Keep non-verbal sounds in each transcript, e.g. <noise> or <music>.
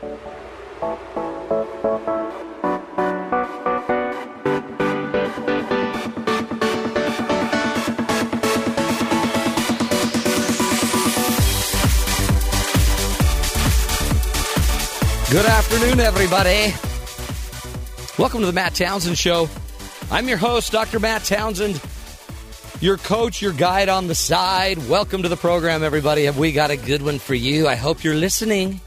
Good afternoon, everybody. Welcome to the Matt Townsend Show. I'm your host, Dr. Matt Townsend, your coach, your guide on the side. Welcome to the program, everybody. Have we got a good one for you? I hope you're listening.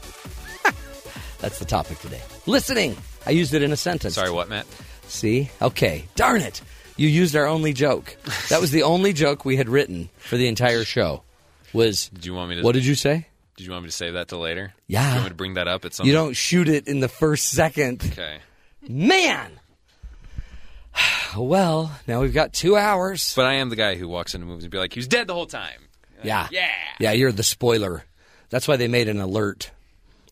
That's the topic today. Listening. I used it in a sentence. Sorry, what, Matt? See? Okay. Darn it. You used our only joke. That was the only joke we had written for the entire show. Was Did you want me to? what did you say? Did you want me to save that till later? Yeah. Do you want me to bring that up at some? You don't shoot it in the first second. Okay. Man. Well, now we've got two hours. But I am the guy who walks into movies and be like, he was dead the whole time. Yeah. Yeah. Yeah, you're the spoiler. That's why they made an alert.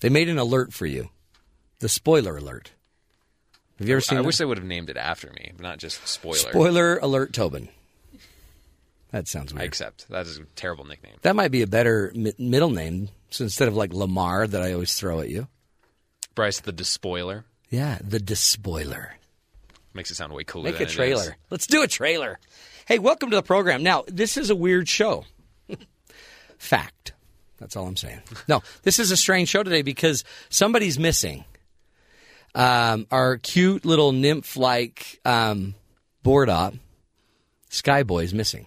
They made an alert for you. The spoiler alert. Have you ever seen I that? wish they would have named it after me, but not just spoiler. Spoiler alert Tobin. That sounds I weird. accept. That is a terrible nickname. That might be a better mi- middle name so instead of like Lamar that I always throw at you. Bryce the Despoiler Yeah, the despoiler. makes it sound way cooler. Make than a trailer. Let's do a trailer. Hey, welcome to the program. Now, this is a weird show. <laughs> Fact. That's all I'm saying. No, this is a strange show today because somebody's missing. Um, our cute little nymph like um, board op, Skyboy, is missing.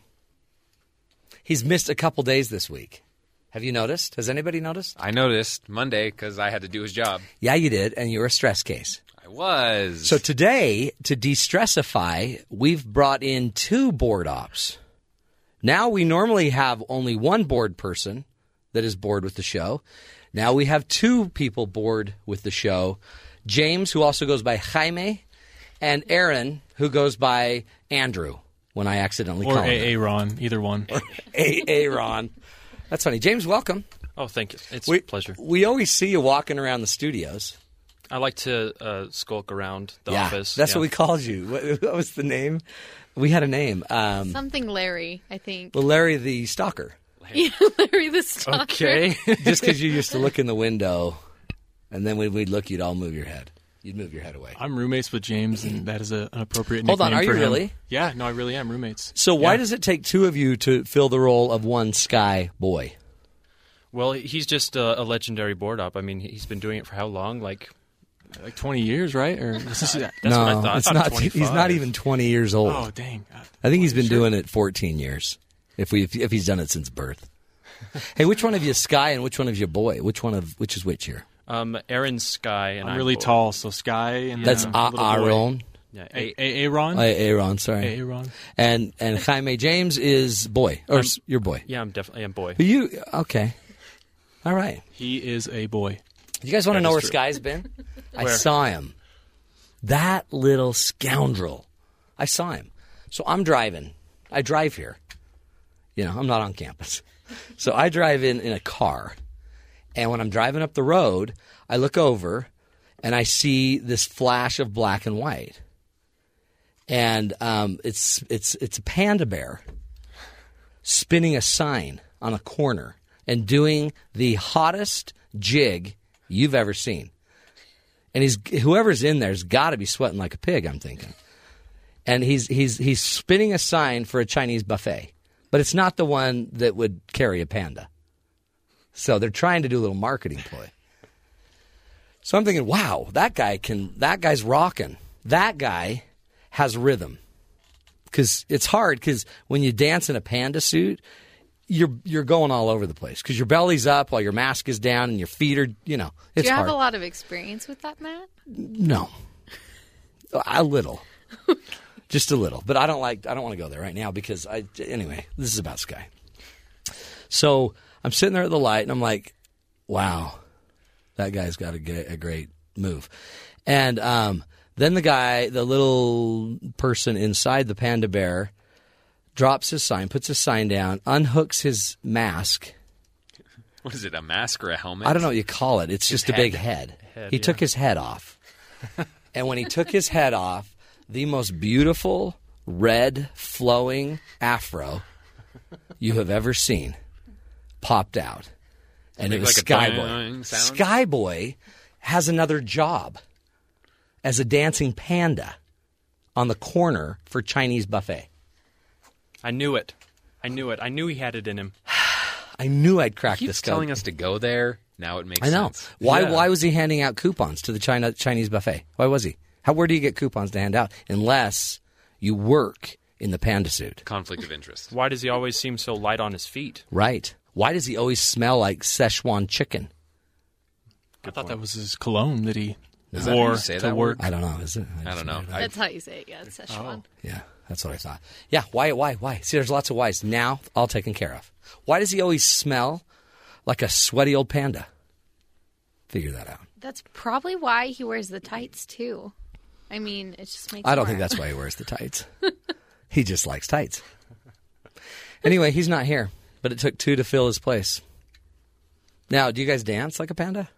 He's missed a couple days this week. Have you noticed? Has anybody noticed? I noticed Monday because I had to do his job. Yeah, you did, and you were a stress case. I was. So today, to de-stressify, we've brought in two board ops. Now we normally have only one board person that is bored with the show. Now we have two people bored with the show. James, who also goes by Jaime, and Aaron, who goes by Andrew when I accidentally Or call him. AA Ron, either one. <laughs> A- Aaron. That's funny. James, welcome. oh, thank you. It's We, a pleasure. We always see you walking around the studios. I like to uh, skulk around the yeah, office. that's Yeah. what we called you. What, <laughs> what was the name? We had a name. Um, Something Larry, I think. well, Larry the stalker. <laughs> Yeah, Larry the stalker. Okay. <laughs> Just because you used to look in the window, and then when we'd look, you'd all move your head. You'd move your head away. I'm roommates with James, and that is a, an appropriate Hold on, nickname are you him. really? Yeah, no, I really am roommates. So why Yeah. does it take two of you to fill the role of one sky boy? Well, he's just a, a legendary board op. I mean, he's been doing it for how long? Like, like 20 years, right? Or is, <laughs> that's no, what I thought. I it's thought not. He's not even twenty years old. Oh, dang. I think he's been doing it fourteen years. If we if, if he's done it since birth. <laughs> hey, which one of you is Sky and which one of you boy? Which one of which is which here? Um, Aaron Sky, and I'm, I'm really boy. tall, so Sky and That's then A- a. Aaron. Yeah, A- Aaron. Aaron, sorry. Aaron. And and Jaime James is boy or s- your boy. Yeah, I'm definitely I'm boy. But you okay? All right. He is a boy. You guys want to That know where true. Sky's been? <laughs> I saw him. That little scoundrel. I saw him. So I'm driving. I drive here. You know, I'm not on campus. <laughs> So I drive in in a car. And when I'm driving up the road, I look over and I see this flash of black and white. And um, it's it's it's a panda bear spinning a sign on a corner and doing the hottest jig you've ever seen. And he's whoever's in there's got to be sweating like a pig. I'm thinking. And he's he's he's spinning a sign for a Chinese buffet, but it's not the one that would carry a panda. So they're trying to do a little marketing ploy. So I'm thinking, wow, that guy can. That guy's rocking. That guy has rhythm. Because it's hard. Because when you dance in a panda suit, you're you're going all over the place. Because your belly's up while your mask is down and your feet are, you know, Do you have hard. a lot of experience with that, Matt? No, a little, <laughs> just a little. But I don't like. I don't want to go there right now because I. Anyway, this is about Sky. So I'm sitting there at the light and I'm like, wow, that guy's got a, a great move. And um, then the guy, the little person inside the panda bear, drops his sign, puts his sign down, unhooks his mask. What is it? A mask or a helmet? I don't know what you call it. It's just a big head. he took his head off. <laughs> and when he took his head off, the most beautiful red flowing afro you have ever seen popped out. And it was like Skyboy. Skyboy has another job as a dancing panda on the corner for Chinese buffet. I knew it. I knew it. I knew he had it in him. <sighs> I knew I'd crack Keeps this code. telling us to go there. Now it makes I know. sense. Why Yeah. why was he handing out coupons to the China Chinese buffet? Why was he? How where do you get coupons to hand out unless you work in the panda suit? Conflict of interest. Why does he always seem so light on his feet? Right. Why does he always smell like Szechuan chicken? I thought that was his cologne that he Is that how wore you say to that work. word? I don't know. Is it? I just don't know. made it up. I, That's how you say it. Yeah, it's Szechuan. Oh. Yeah, that's what I thought. Yeah, why, why, why? See, there's lots of whys. Now, all taken care of. Why does he always smell like a sweaty old panda? Figure that out. That's probably why he wears the tights too. I mean, it just makes. I don't more- think that's why he <laughs> wears the tights. he just likes tights. Anyway, he's not here, but it took two to fill his place. Now, do you guys dance like a panda?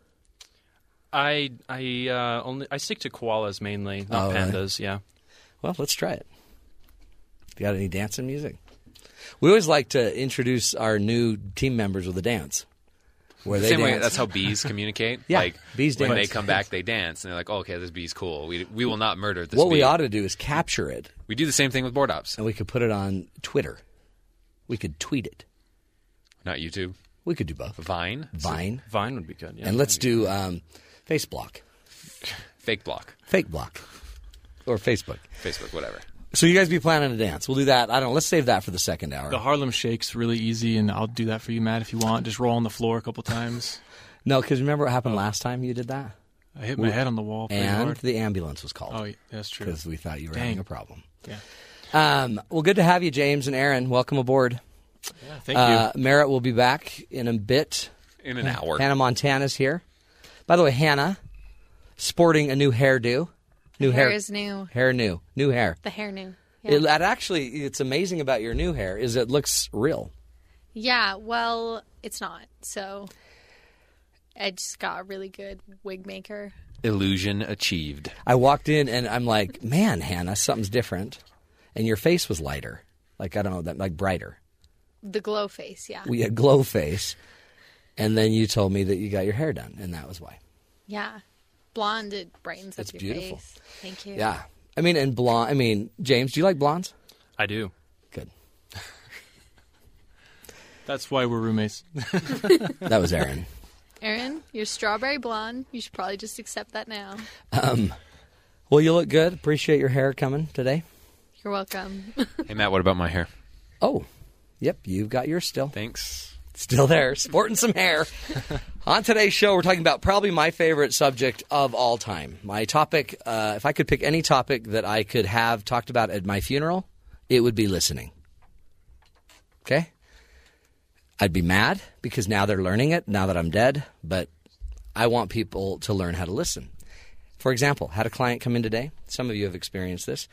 I I uh, only I stick to koalas mainly, not Oh, really? pandas. Yeah. Well, let's try it. You got any dancing music? We always like to introduce our new team members with a dance. Where they Same way, that's how bees communicate. <laughs> Yeah, like bees when dance. they come back, they dance, and they're like, oh, "Okay, this bee's cool. We we will not murder this." what we ought to do is capture it, We do the same thing with board ops. and we could put it on Twitter. We could tweet it. Not YouTube. We could do both. Vine. Vine, Vine would be good. Yeah. and let's do um, Facebook, Fake block. fake block, or Facebook. Facebook. Whatever. So you guys be planning to dance? We'll do that. I don't. know. Let's save that for the second hour. The Harlem Shake's really easy, and I'll do that for you, Matt, if you want. Just roll on the floor a couple times. <laughs> No, because remember what happened last time you did that, I hit my head on the wall pretty and hard. the ambulance was called Oh, yeah, that's true. because we thought you were Dang. having a problem. Yeah. Um, well, good to have you, James and Aaron. Welcome aboard. yeah thank you. Uh, Merritt will be back in a bit. In an hour. Hannah Montana's here. By the way, Hannah sporting a new hairdo. New hair hair. is new. Hair new. New hair. The hair new. Yeah. It, that actually, it's amazing about your new hair is it looks real. yeah. Well, it's not. So I just got a really good wig maker. Illusion achieved. I walked in and I'm like, man, Hannah, something's different. And your face was lighter. Like, I don't know, that like brighter. The glow face. Yeah. We had glow face. And then you told me that you got your hair done, and that was why. yeah. Blonde. It brightens It's up your beautiful. face. Thank you. Yeah. I mean, and blonde. I mean, James, do you like blondes? I do. Good. That's why we're roommates. <laughs> That was Aaron. Aaron, you're strawberry blonde. You should probably just accept that now. Um, well, you look good. Appreciate your hair coming today. You're welcome. Hey Matt, what about my hair? Oh, yep, you've got yours still. Thanks. Still there, sporting some hair. On today's show, we're talking about probably my favorite subject of all time. My topic, uh, if I could pick any topic that I could have talked about at my funeral, it would be listening. Okay? I'd be mad because now they're learning it, now that I'm dead, but I want people to learn how to listen. For example, had a client come in today. Some of you have experienced this.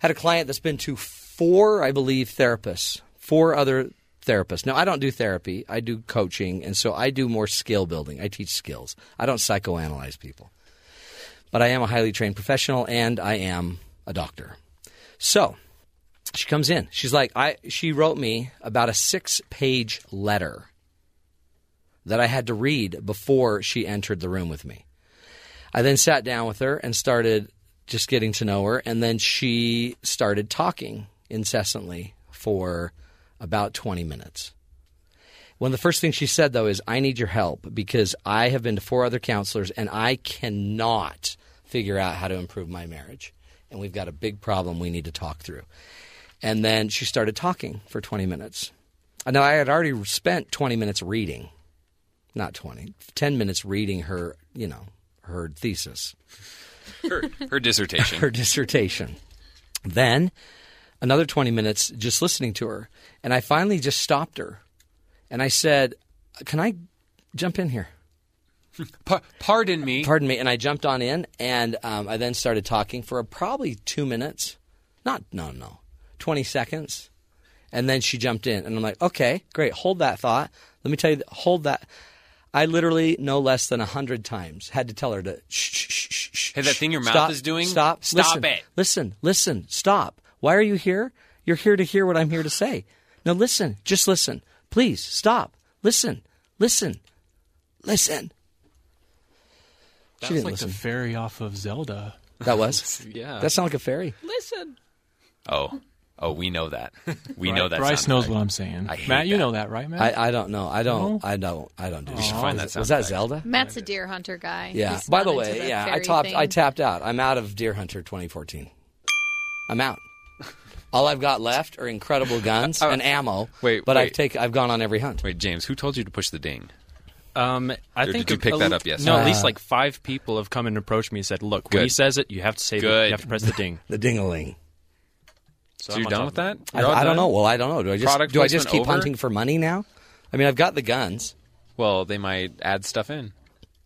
Had a client that's been to four, I believe, therapists, four other therapists. Now, I don't do therapy, I do coaching, and so I do more skill building. I teach skills. I don't psychoanalyze people. But I am a highly trained professional and I am a doctor. So, she comes in. She's like, I she wrote me about a 6-page letter that I had to read before she entered the room with me. I then sat down with her and started just getting to know her, and then she started talking incessantly for about 20 minutes. One of the first things she said, though, is, I need your help because I have been to four other counselors and I cannot figure out how to improve my marriage. And we've got a big problem we need to talk through. And then she started talking for 20 minutes. Now, I had already spent 20 minutes reading, not 20, 10 minutes reading her, you know, her thesis Her, her dissertation. <laughs> her dissertation. Then another 20 minutes just listening to her. And I finally just stopped her. And I said, Can I jump in here? <laughs> Pardon me. Pardon me. And I jumped on in and um, I then started talking for probably two minutes. Not, no, no, 20 seconds. And then she jumped in. And I'm like, Okay, great. Hold that thought. Let me tell you, hold that. I literally no less than a hundred times had to tell her to shh, shh, shh, shh. Hey, that thing your mouth Stop, is doing? Stop. Stop listen, it. Listen, listen, stop. Why are you here? You're here to hear what I'm here to say. Now listen, just listen. Please stop. Listen, listen, listen. That she was didn't like listen. the fairy off of Zelda. that was. <laughs> Yeah. That sounded like a fairy. listen. Oh, oh, we know that. <laughs> We know that. Bryce knows effect. what I'm saying. I hate Matt, you that. know that, right, Matt? I, I don't know. I don't. No? I don't. I don't do. We should that. find that Was that. Zelda? Matt's a deer hunter guy. Yeah. He's By the not into way, yeah, I fairy tapped. thing. I tapped out. I'm out of Deer Hunter 2014. I'm out. All I've got left are incredible <laughs> guns and ammo. Wait, but I've wait. take. I've gone on every hunt. Wait, James, who told you to push the ding? Um, I Or think did you pick a- that up yesterday? No, at Uh, least like five people have come and approached me and said, "Look, when Good. he says it, you have to say the, Good. you have to press the ding." <laughs> The dingaling. So, I'm you're on done top with of that? I, You're all I don't done? know. Well, I don't know. Do I just Product do I just placement keep over? hunting for money now? I mean, I've got the guns. Well, they might add stuff in.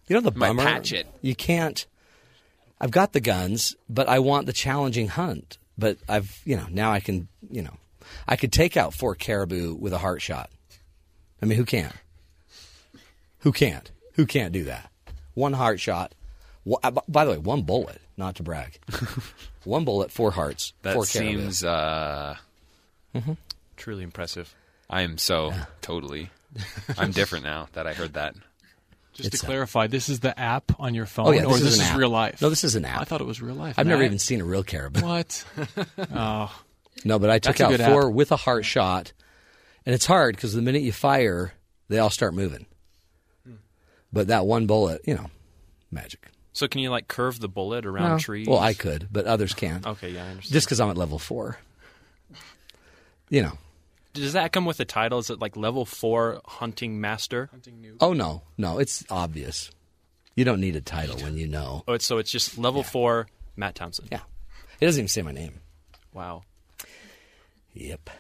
You know the Might bummer. patch it. You can't. I've got the guns, but I want the challenging hunt. But I've, you know, now I can, you know, I could take out four caribou with a heart shot. I mean, who can't? Who can't? Who can't do that? One heart shot. Uh, By the way, one bullet. Not to brag. <laughs> one bullet, four hearts, That four caribou. seems. Uh, Truly impressive. I am so totally. <laughs> I'm different now that I heard that. Just It's to a- clarify, this is the app on your phone, Oh yeah, or this, this is, is app. real life? No, this is an app. I thought it was real life. I've never Matt. even seen a real caribou. <laughs> What? <laughs> oh, No, but I took That's a out good app. four with a heart shot, and it's hard because the minute you fire, they all start moving. Hmm. But that one bullet, you know, magic. So can you like curve the bullet around well, trees? Well, I could, but others can't. Okay, yeah, I understand. Just because I'm at level four. You know. Does that come with a title? Is it like level four hunting master? hunting Oh no, no, it's obvious. You don't need a title when you know. Oh, it's, so it's just level four Matt Thompson. Yeah, it doesn't even say my name. Wow. Yep.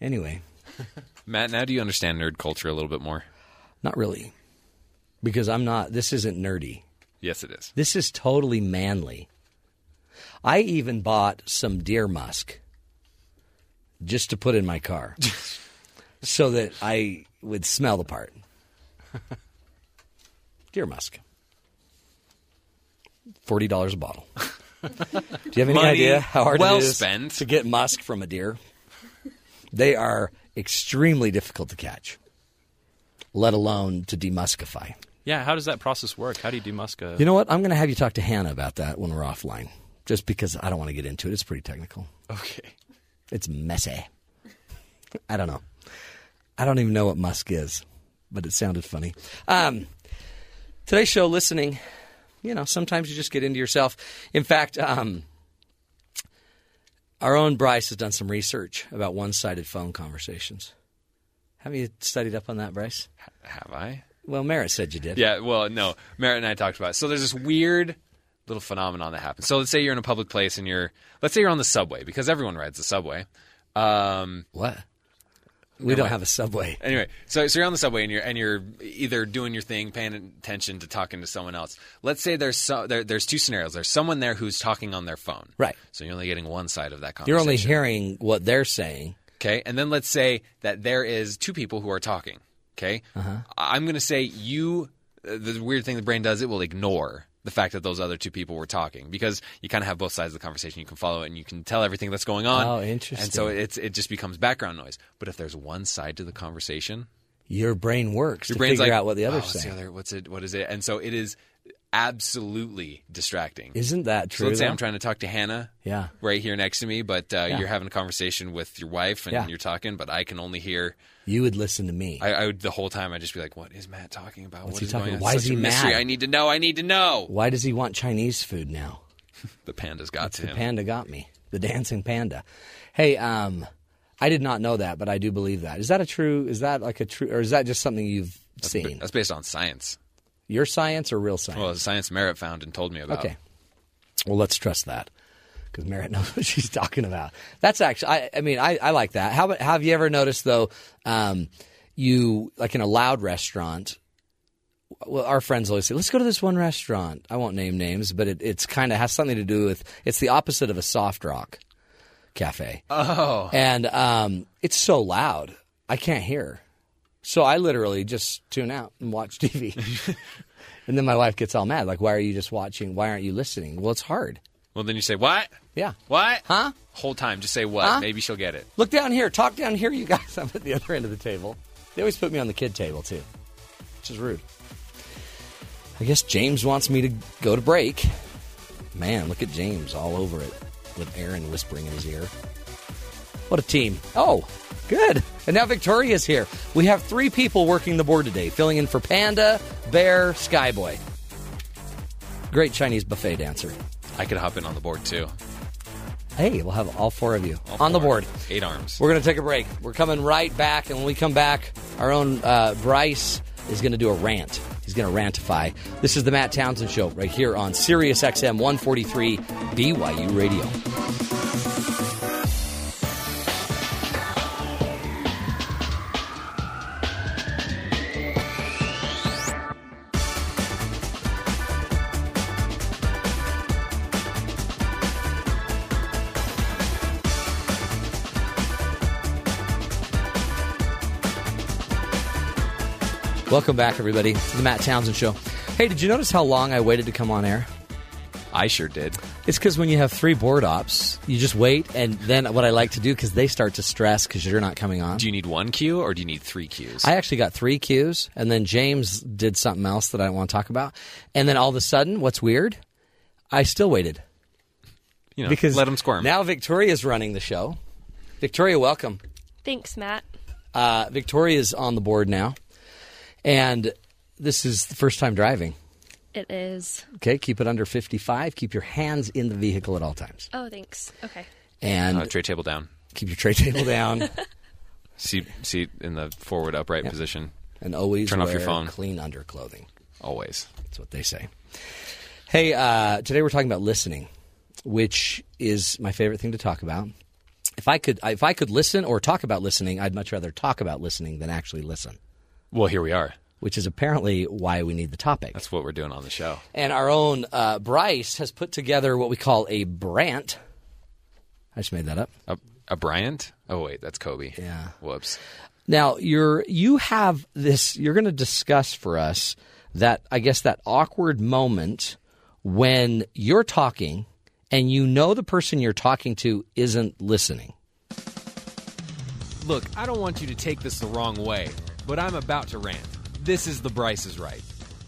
anyway, <laughs> Matt, now do you understand nerd culture a little bit more? not really, because I'm not. This isn't nerdy. Yes, it is. This is totally manly. I even bought some deer musk just to put in my car <laughs> so that I would smell the part. Deer musk. $40 a bottle. Do you have any Money idea how hard well it is spent. to get musk from a deer? They are extremely difficult to catch, let alone to demuskify. Yeah, how does that process work? How do you do muska? You know what? I'm going to have you talk to Hannah about that when we're offline, just because I don't want to get into it. It's pretty technical. okay. It's messy. I don't know. I don't even know what musk is, but it sounded funny. Um, today's show, listening, you know, sometimes you just get into yourself. In fact, um, our own Bryce has done some research about one sided phone conversations. Haven't you studied up on that, Bryce? Have I? Well, Merritt said you did. Yeah, well, no. Merritt and I talked about it. So there's this weird little phenomenon that happens. So let's say you're in a public place and you're, let's say you're on the subway because everyone rides the subway. Um, What? We don't have a subway. anyway, so so you're on the subway and you're and you're either doing your thing, paying attention to talking to someone else. Let's say there's so, there, there's two scenarios. There's someone there who's talking on their phone, Right. So you're only getting one side of that conversation. You're only hearing what they're saying. Okay, and then let's say that there is two people who are talking. Okay, Uh-huh. I'm going to say you. The weird thing the brain does, it will ignore the fact that those other two people were talking because you kind of have both sides of the conversation. You can follow it and you can tell everything that's going on. Oh, interesting. And so it's it just becomes background noise. But if there's one side to the conversation, Your brain works your to brain's figure like, out what the other what's oh, saying. The other, what's it? What is it? And so it is absolutely distracting. Isn't that so true? let's say though? I'm trying to talk to Hannah Yeah. right here next to me, but uh, Yeah. you're having a conversation with your wife and Yeah. you're talking, but I can only hear. You would listen to me. I, I would the whole time. I'd just be like, "What is Matt talking about? What's What he is talking about? Why It's is he a mystery. mad? I need to know. I need to know." Why does he want Chinese food now? <laughs> The panda's got to him. The panda got me. The dancing panda. Hey, um, I did not know that, but I do believe that. Is that a true? Is that like a true, or is that just something you've seen? That's based on science. Your science or real science? Well, the science Merritt found and told me about. Okay. Well, let's trust that because Merritt <laughs> knows what she's talking about. That's actually, I, I mean, I, I like that. How have you ever noticed though, um, you like in a loud restaurant? Well, our friends always say, "Let's go to this one restaurant." I won't name names, but it, it's kind of has something to do with. It's the opposite of a soft rock cafe. Oh, and um, it's so loud I can't hear. So I literally just tune out and watch <laughs> TV. and then my wife gets all mad, like, "Why are you just watching? Why aren't you listening?" Well, it's hard. well then you say what? Yeah. What? Huh? Whole time, just say what? Huh? Maybe she'll get it. Look down here. Talk down here, you guys. <laughs> I'm at the other end of the table. They always put me on the kid table too, which is rude. I guess James wants me to go to break. Man, look at James all over it with Aaron whispering in his ear. What a team. Oh, good. And now Victoria's here. We have three people working the board today, filling in for Panda, Bear, Skyboy. Great Chinese buffet dancer. I could hop in on the board too. Hey, we'll have all four of you All on the board. Eight arms. We're going to take a break. We're coming right back, and when we come back, our own uh, Bryce is going to do a rant. He's going to rantify. This is the Matt Townsend Show right here on Sirius XM 143 BYU Radio. Welcome back, everybody, to the Matt Townsend Show. Hey, did you notice how long I waited to come on air? I sure did. It's because when you have three board ops, you just wait, and then what I like to do because they start to stress because you're not coming on. Do you need one cue or do you need three cues? I actually got three cues, and then James did something else that I don't want to talk about, and then all of a sudden, what's weird? I still waited you know, because let them squirm. Now Victoria's running the show. Victoria, welcome. Thanks, Matt. Uh, Victoria's on the board now, and this is the first time driving. It is. Okay, keep it under 55. Keep your hands in the vehicle at all times. Oh, thanks. Okay. And uh, tray table down. keep your tray table down. <laughs> Seat seat in the forward upright position. and always Turn off your phone. clean underclothing. Always. That's what they say. Hey, uh, today we're talking about listening, which is my favorite thing to talk about. If I could, if I could listen or talk about listening, I'd much rather talk about listening than actually listen. Well, here we are. Which is apparently why we need the topic. That's what we're doing on the show. And our own uh, Bryce has put together what we call a brant. I just made that up. A, a Bryant? Oh wait, that's Kobe. Yeah. Whoops. Now you're you have this. You're going to discuss for us that I guess that awkward moment when you're talking and you know the person you're talking to isn't listening. Look, I don't want you to take this the wrong way, but I'm about to rant. This is the Bryce is Right.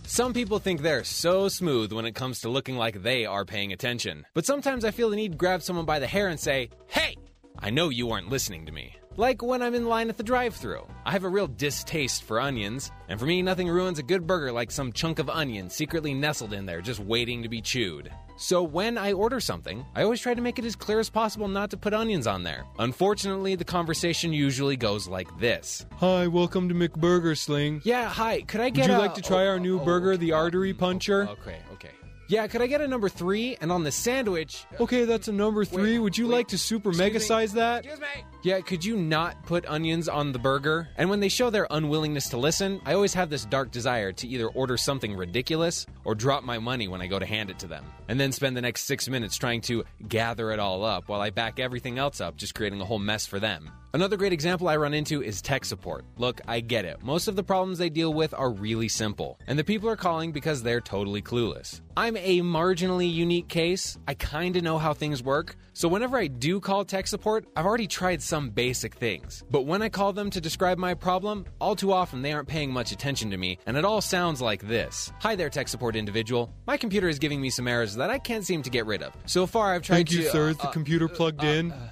Some people think they're so smooth when it comes to looking like they are paying attention. But sometimes I feel the need to grab someone by the hair and say, Hey, I know you aren't listening to me. Like when I'm in line at the drive thru. I have a real distaste for onions, and for me, nothing ruins a good burger like some chunk of onion secretly nestled in there just waiting to be chewed. So when I order something, I always try to make it as clear as possible not to put onions on there. Unfortunately, the conversation usually goes like this. Hi, welcome to McBurger Sling. Yeah, hi. Could I get Would you a- like to try oh, our new oh, burger, okay. the Artery Puncher? Okay, okay. Yeah, could I get a number three? And on the sandwich. Okay, that's a number three. Wait, Would you wait. like to super mega me. size that? Excuse me. Yeah, could you not put onions on the burger? And when they show their unwillingness to listen, I always have this dark desire to either order something ridiculous or drop my money when I go to hand it to them. And then spend the next six minutes trying to gather it all up while I back everything else up, just creating a whole mess for them. Another great example I run into is tech support. Look, I get it. Most of the problems they deal with are really simple, and the people are calling because they're totally clueless. I'm a marginally unique case. I kinda know how things work, so whenever I do call tech support, I've already tried some basic things. But when I call them to describe my problem, all too often they aren't paying much attention to me, and it all sounds like this Hi there, tech support individual. My computer is giving me some errors that I can't seem to get rid of. So far, I've tried Thank to. Thank you, sir. Is uh, the uh, computer plugged uh, in? Uh,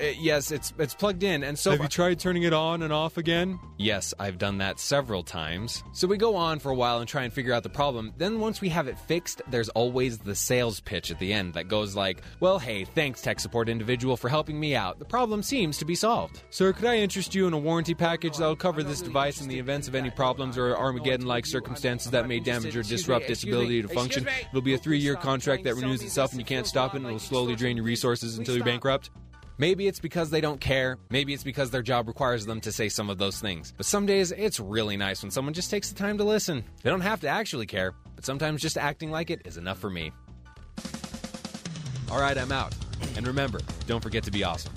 uh, yes, it's it's plugged in, and so Have you tried turning it on and off again? Yes, I've done that several times. So we go on for a while and try and figure out the problem. Then once we have it fixed, there's always the sales pitch at the end that goes like, "Well, hey, thanks tech support individual for helping me out. The problem seems to be solved." Sir, could I interest you in a warranty package that will cover this device in the events of any problems or Armageddon like circumstances that may damage or disrupt its ability to function? It'll be a three year contract that renews itself and you can't stop it and it'll slowly drain your resources until you're bankrupt. Maybe it's because they don't care. Maybe it's because their job requires them to say some of those things. But some days it's really nice when someone just takes the time to listen. They don't have to actually care, but sometimes just acting like it is enough for me. All right, I'm out. And remember, don't forget to be awesome.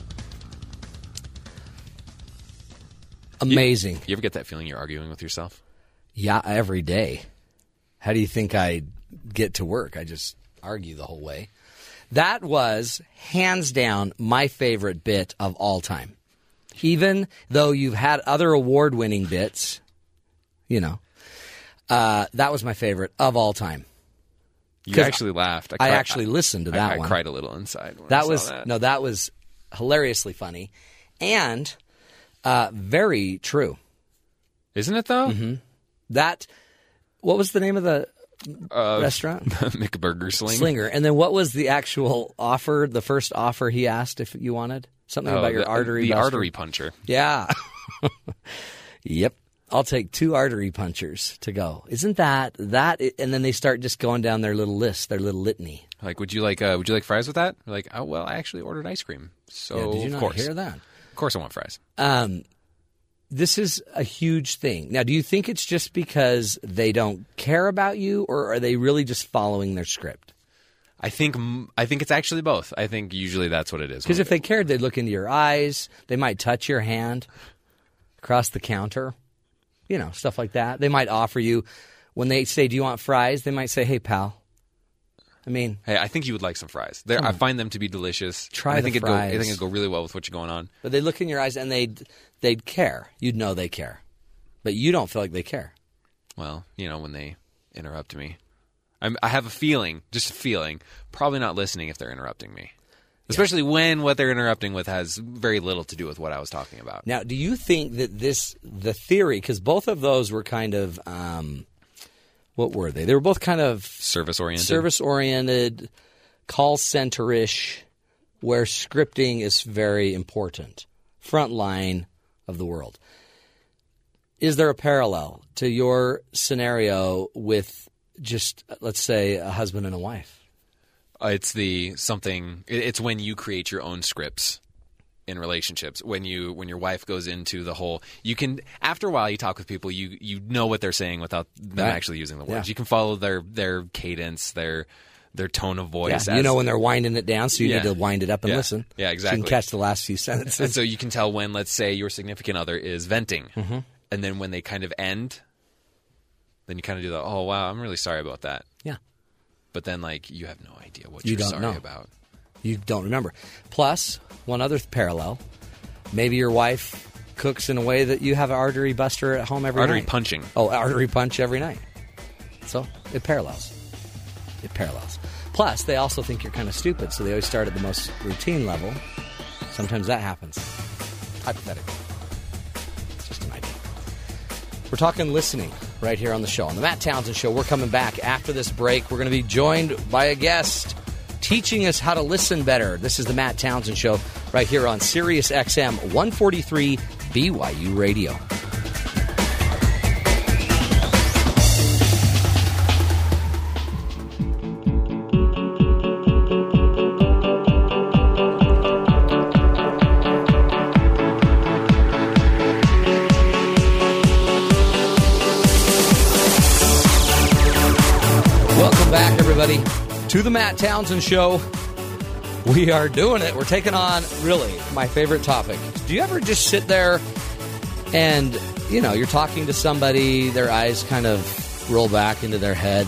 Amazing. You ever get that feeling you're arguing with yourself? Yeah, every day. How do you think I get to work? I just argue the whole way. That was hands down my favorite bit of all time. Even though you've had other award winning bits, you know, Uh, that was my favorite of all time. You actually laughed. I cried- actually listened to that I, one. cried a little inside. When I That was that. no, that was hilariously funny and uh, very true. isn't it though? Mm-hmm. That what was the name of the Uh, restaurant? <laughs> McBurger Sling. Slinger. And then what was the actual offer? The first offer he asked if you wanted something Oh, about your the, artery. The buster? artery puncher. Yeah. <laughs> yep. I'll take two artery punchers to go. Isn't that that? And then they start just going down their little list, their little litany. Like, would you like? Uh, would you like fries with that? Like, oh well, I actually ordered ice cream. So Yeah, did you of not course, hear that? of course, I want fries. Um, this is a huge thing. Now, do you think it's just because they don't care about you, or are they really just following their script? I think I think it's actually both. I think usually that's what it is. Because if they cared, they'd look into your eyes. They might touch your hand across the counter, you know, stuff like that. They might offer you when they say, "Do you want fries?" They might say, "Hey, pal." I mean, Hey, I think you would like some fries. I find them to be delicious. Try I the think it'd go. I think it'd go really well with what you're going on. but they look in your eyes and they'd they'd care. You'd know they care, but you don't feel like they care. Well, you know, when they interrupt me, I'm, I have a feeling, just a feeling, probably not listening if they're interrupting me. Especially when what they're interrupting with has very little to do with what I was talking about. Now, do you think that this the theory? Because both of those were kind of um, what were they? They were both kind of Service oriented. service oriented, call center ish, where scripting is very important, front line of the world. Is there a parallel to your scenario with just, let's say, a husband and a wife? Uh, It's the something. It's when you create your own scripts in relationships. When you when your wife goes into the whole, you can after a while you talk with people, you you know what they're saying without them Right. actually using the words. Yeah. You can follow their their cadence, their their tone of voice. you as- know when they're winding it down, so you Yeah. need to wind it up and Yeah. listen. Yeah, So you exactly. can catch the last few sentences. and so you can tell when, let's say, your significant other is venting, Mm-hmm. and then when they kind of end, then you kind of do the, oh wow, I'm really sorry about that. yeah. But then, like, you have no idea what You you're don't sorry know. about. You don't remember. Plus, one other parallel, maybe your wife cooks in a way that you have an artery buster at home every Artery night. punching. Oh, artery punch every night. So it parallels. It parallels. Plus, they also think you're kind of stupid, so they always start at the most routine level. Sometimes that happens. Hypothetically. It's just an idea. We're talking listening right here on the show. On the Matt Townsend Show, we're coming back after this break. We're going to be joined by a guest teaching us how to listen better. This is the Matt Townsend Show right here on Sirius XM 143 BYU Radio. To the Matt Townsend Show. We are doing it. We're taking on, really, my favorite topic. Do you ever just sit there and, you know, you're talking to somebody, their eyes kind of roll back into their head,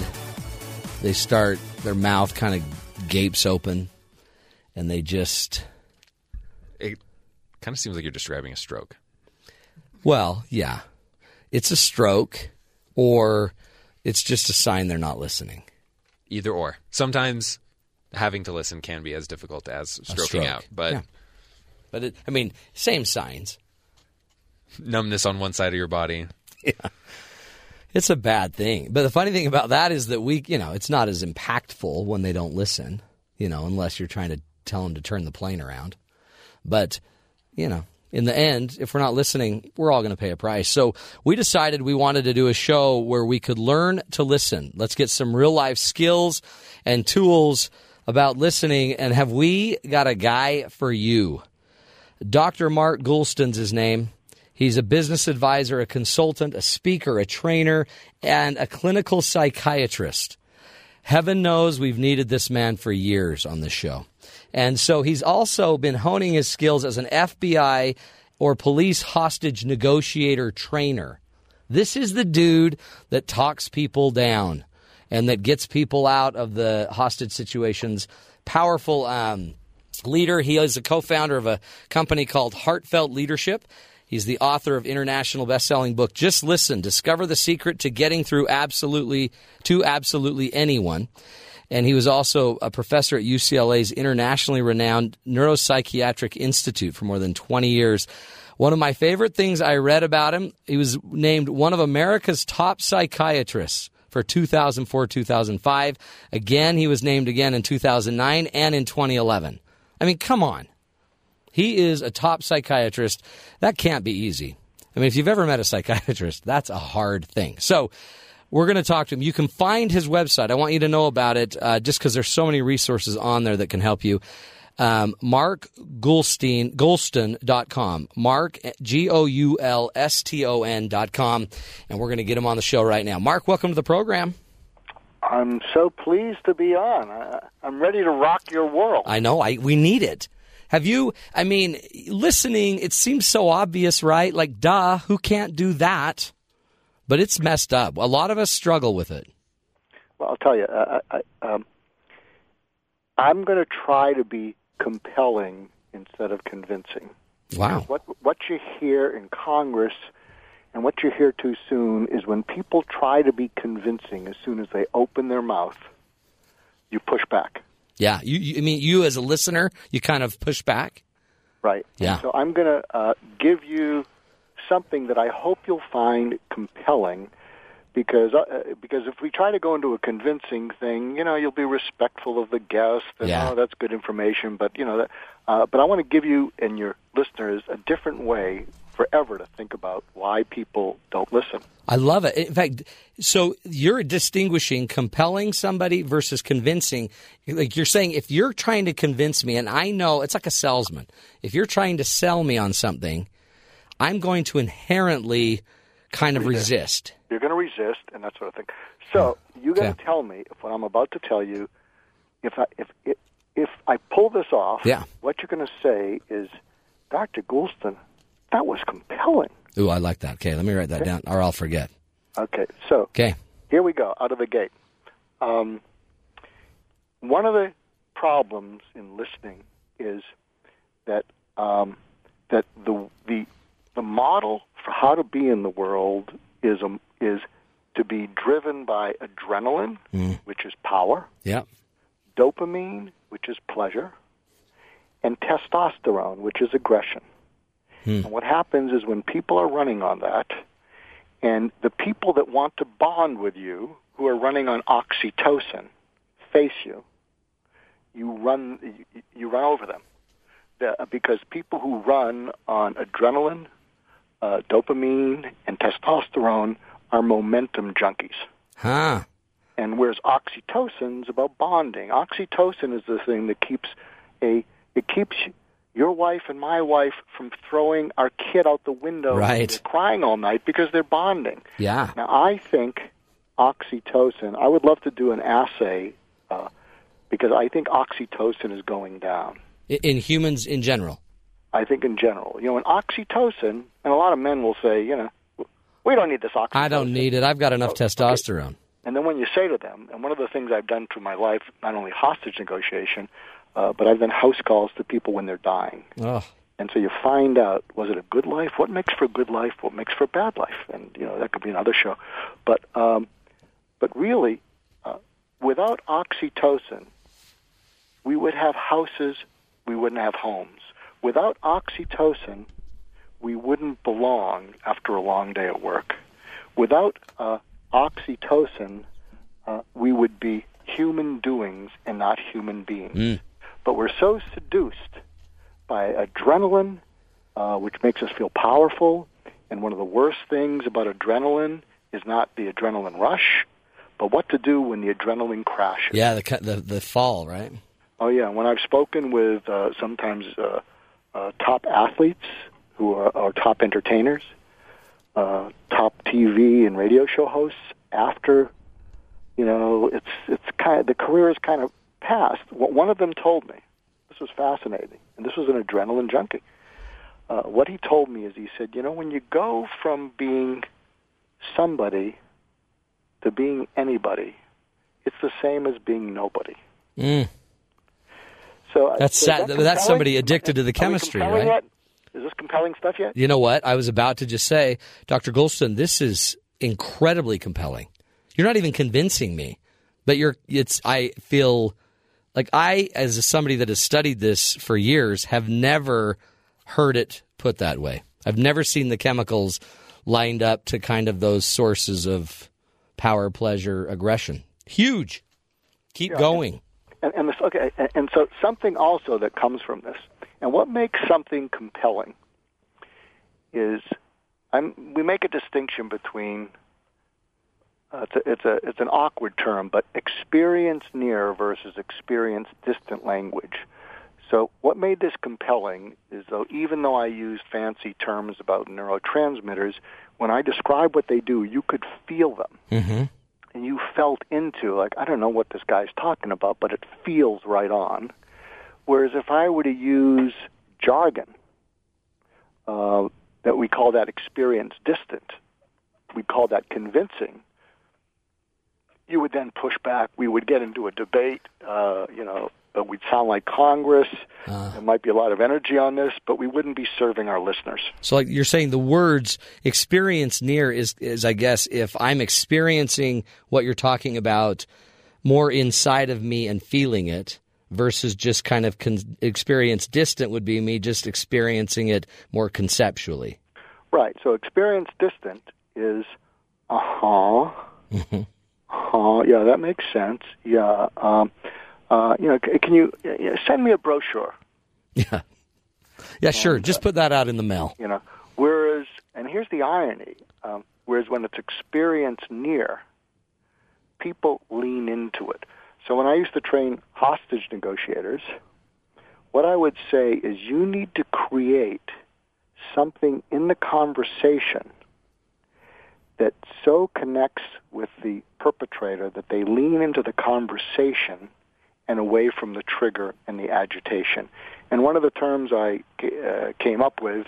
they start, their mouth kind of gapes open, and they just, It kind of seems like you're describing a stroke. well, yeah, it's a stroke or it's just a sign they're not listening. Either or. Sometimes having to listen can be as difficult as stroking stroke. out, but Yeah. But it, I mean, same signs. numbness on one side of your body. <laughs> Yeah. It's a bad thing. But the funny thing about that is that we, you know, it's not as impactful when they don't listen, you know, unless you're trying to tell them to turn the plane around. But, you know, in the end, if we're not listening, we're all going to pay a price. So we decided we wanted to do a show where we could learn to listen. Let's get some real life skills and tools about listening. And have we got a guy for you? Dr. Mark Goulston's his name. He's a business advisor, a consultant, a speaker, a trainer, and a clinical psychiatrist. Heaven knows we've needed this man for years on this show. And so he's also been honing his skills as an FBI or police hostage negotiator trainer. This is the dude that talks people down and that gets people out of the hostage situations. Powerful um, leader. He is a co founder of a company called Heartfelt Leadership. He's the author of international best-selling book Just Listen: Discover the Secret to Getting Through Absolutely to Absolutely Anyone. And he was also a professor at UCLA's internationally renowned Neuropsychiatric Institute for more than 20 years. One of my favorite things I read about him, he was named one of America's top psychiatrists for 2004 2005. Again, he was named again in 2009 and in 2011. I mean, come on. He is a top psychiatrist. That can't be easy. I mean, if you've ever met a psychiatrist, that's a hard thing. So, we're going to talk to him. You can find his website. I want you to know about it uh, just because there's so many resources on there that can help you. Um, Mark Goulston, Goulston.com. Mark, G O U L S T O N.com. And we're going to get him on the show right now. Mark, welcome to the program. I'm so pleased to be on. I, I'm ready to rock your world. I know. I we need it. Have you? I mean, listening. It seems so obvious, right? Like, duh. Who can't do that? But it's messed up. A lot of us struggle with it. Well, I'll tell you. I, I, um, I'm going to try to be compelling instead of convincing. Wow. What what you hear in Congress and what you hear too soon is when people try to be convincing as soon as they open their mouth, you push back. Yeah. You, you I mean, you as a listener, you kind of push back. Right. Yeah. So I'm going to uh, give you something that I hope you'll find compelling because uh, because if we try to go into a convincing thing, you know, you'll be respectful of the guest and Yeah. oh, that's good information, but you know, that, uh, but I want to give you and your listeners a different way forever to think about why people don't listen. I love it. In fact, so you're distinguishing compelling somebody versus convincing. Like you're saying, if you're trying to convince me, and I know it's like a salesman, if you're trying to sell me on something, I'm going to inherently kind of resist. You're going to resist and that sort of thing. So you got to Okay. tell me if what I'm about to tell you, if I if if, if I pull this off, Yeah. what you're going to say is, Doctor Goulston, that was compelling. Ooh, I like that. Okay, let me write that down, or I'll forget. Okay, so Okay. here we go out of the gate. Um, one of the problems in listening is that um, that the the the model for how to be in the world is um, is to be driven by adrenaline, which is power, Yep. dopamine, which is pleasure, and testosterone, which is aggression. And what happens is when people are running on that, and the people that want to bond with you, who are running on oxytocin, face you, you run you, you run over them, The- because people who run on adrenaline, uh, dopamine, and testosterone are momentum junkies. Huh. And whereas oxytocin's about bonding. Oxytocin is the thing that keeps a it keeps your wife and my wife from throwing our kid out the window Right. crying all night because they're bonding. Yeah. Now I think oxytocin. I would love to do an assay uh, because I think oxytocin is going down. In humans in general. I think in general, you know, and oxytocin, and a lot of men will say, you know, we don't need this oxytocin. I don't need it. I've got enough Okay. testosterone. And then when you say to them, and one of the things I've done through my life, not only hostage negotiation, uh, but I've done house calls to people when they're dying. Oh, And so you find out, was it a good life? What makes for a good life? What makes for a bad life? And, you know, that could be another show. But, um, but really, uh, without oxytocin, we would have houses, we wouldn't have homes. Without oxytocin, we wouldn't belong after a long day at work. Without uh, oxytocin, uh, we would be human doings and not human beings. But we're so seduced by adrenaline, uh, which makes us feel powerful. And one of the worst things about adrenaline is not the adrenaline rush, but what to do when the adrenaline crashes. yeah, the the the fall, right? Oh yeah, when I've spoken with uh, sometimes uh, uh, top athletes who are, are top entertainers, uh, top TV and radio show hosts, after you know it's it's kind of the career is kind of past. What one of them told me, this was fascinating, and this was an adrenaline junkie. Uh, what he told me is he said, you know, when you go from being somebody to being anybody, it's the same as being nobody. Mm. So uh, That's that That's somebody addicted to the chemistry, right? yet? Is this compelling stuff yet? You know what? I was about to just say, Dr. Goulston, this is incredibly compelling. You're not even convincing me, but you're. It's. I feel like I, as somebody that has studied this for years, have never heard it put that way. I've never seen the chemicals lined up to kind of those sources of power, pleasure, aggression. Huge. Keep Yeah, going. And, and this, okay, and, and so something also that comes from this, and what makes something compelling, is I'm, we make a distinction between. Uh, it's, a, it's a it's an awkward term, but experience near versus experience distant language. So what made this compelling is though even though I used fancy terms about neurotransmitters, when I describe what they do, you could feel them Mm-hmm. And you felt into like I don't know what this guy's talking about, but it feels right on. Whereas if I were to use jargon, uh, that we call that experience distant, we call that convincing. You would then push back. We would get into a debate. Uh, you know, but we'd sound like Congress. there might be a lot of energy on this, but we wouldn't be serving our listeners. So, like you're saying, the words "experience near" is is I guess if I'm experiencing what you're talking about more inside of me and feeling it versus just kind of con- experience distant would be me just experiencing it more conceptually. Right. So experience distant is, uh huh, uh yeah, that makes sense. Yeah. Um, uh, you know, can you uh, send me a brochure? Yeah. Yeah, sure. Just put that out in the mail. You know, whereas, and here's the irony: um, whereas when it's experience near, people lean into it. So when I used to train hostage negotiators, what I would say is you need to create something in the conversation that so connects with the perpetrator that they lean into the conversation and away from the trigger and the agitation. And one of the terms I uh, came up with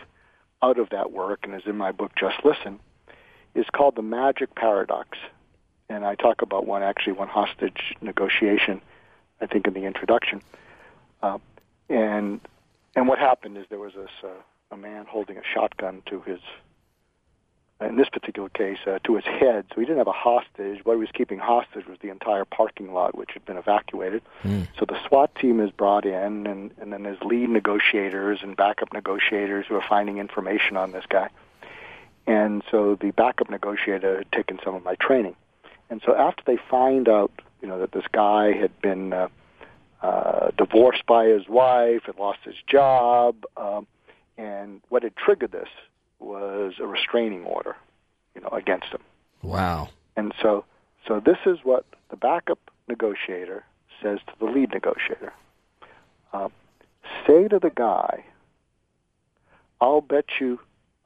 out of that work and is in my book Just Listen is called the magic paradox. And I talk about one actually one hostage negotiation, I think in the introduction. Uh, and and what happened is there was this uh, a man holding a shotgun to his in this particular case, uh, to his head. So he didn't have a hostage. What he was keeping hostage was the entire parking lot, which had been evacuated. So the SWAT team is brought in, and, and then there's lead negotiators and backup negotiators who are finding information on this guy. And so the backup negotiator had taken some of my training. And so after they find out, you know, that this guy had been uh, uh, divorced by his wife, had lost his job, um, and what had triggered this was a restraining order, you know, against him. Wow. And so, so this is what the backup negotiator says to the lead negotiator. Uh, say to the guy, "I'll bet you,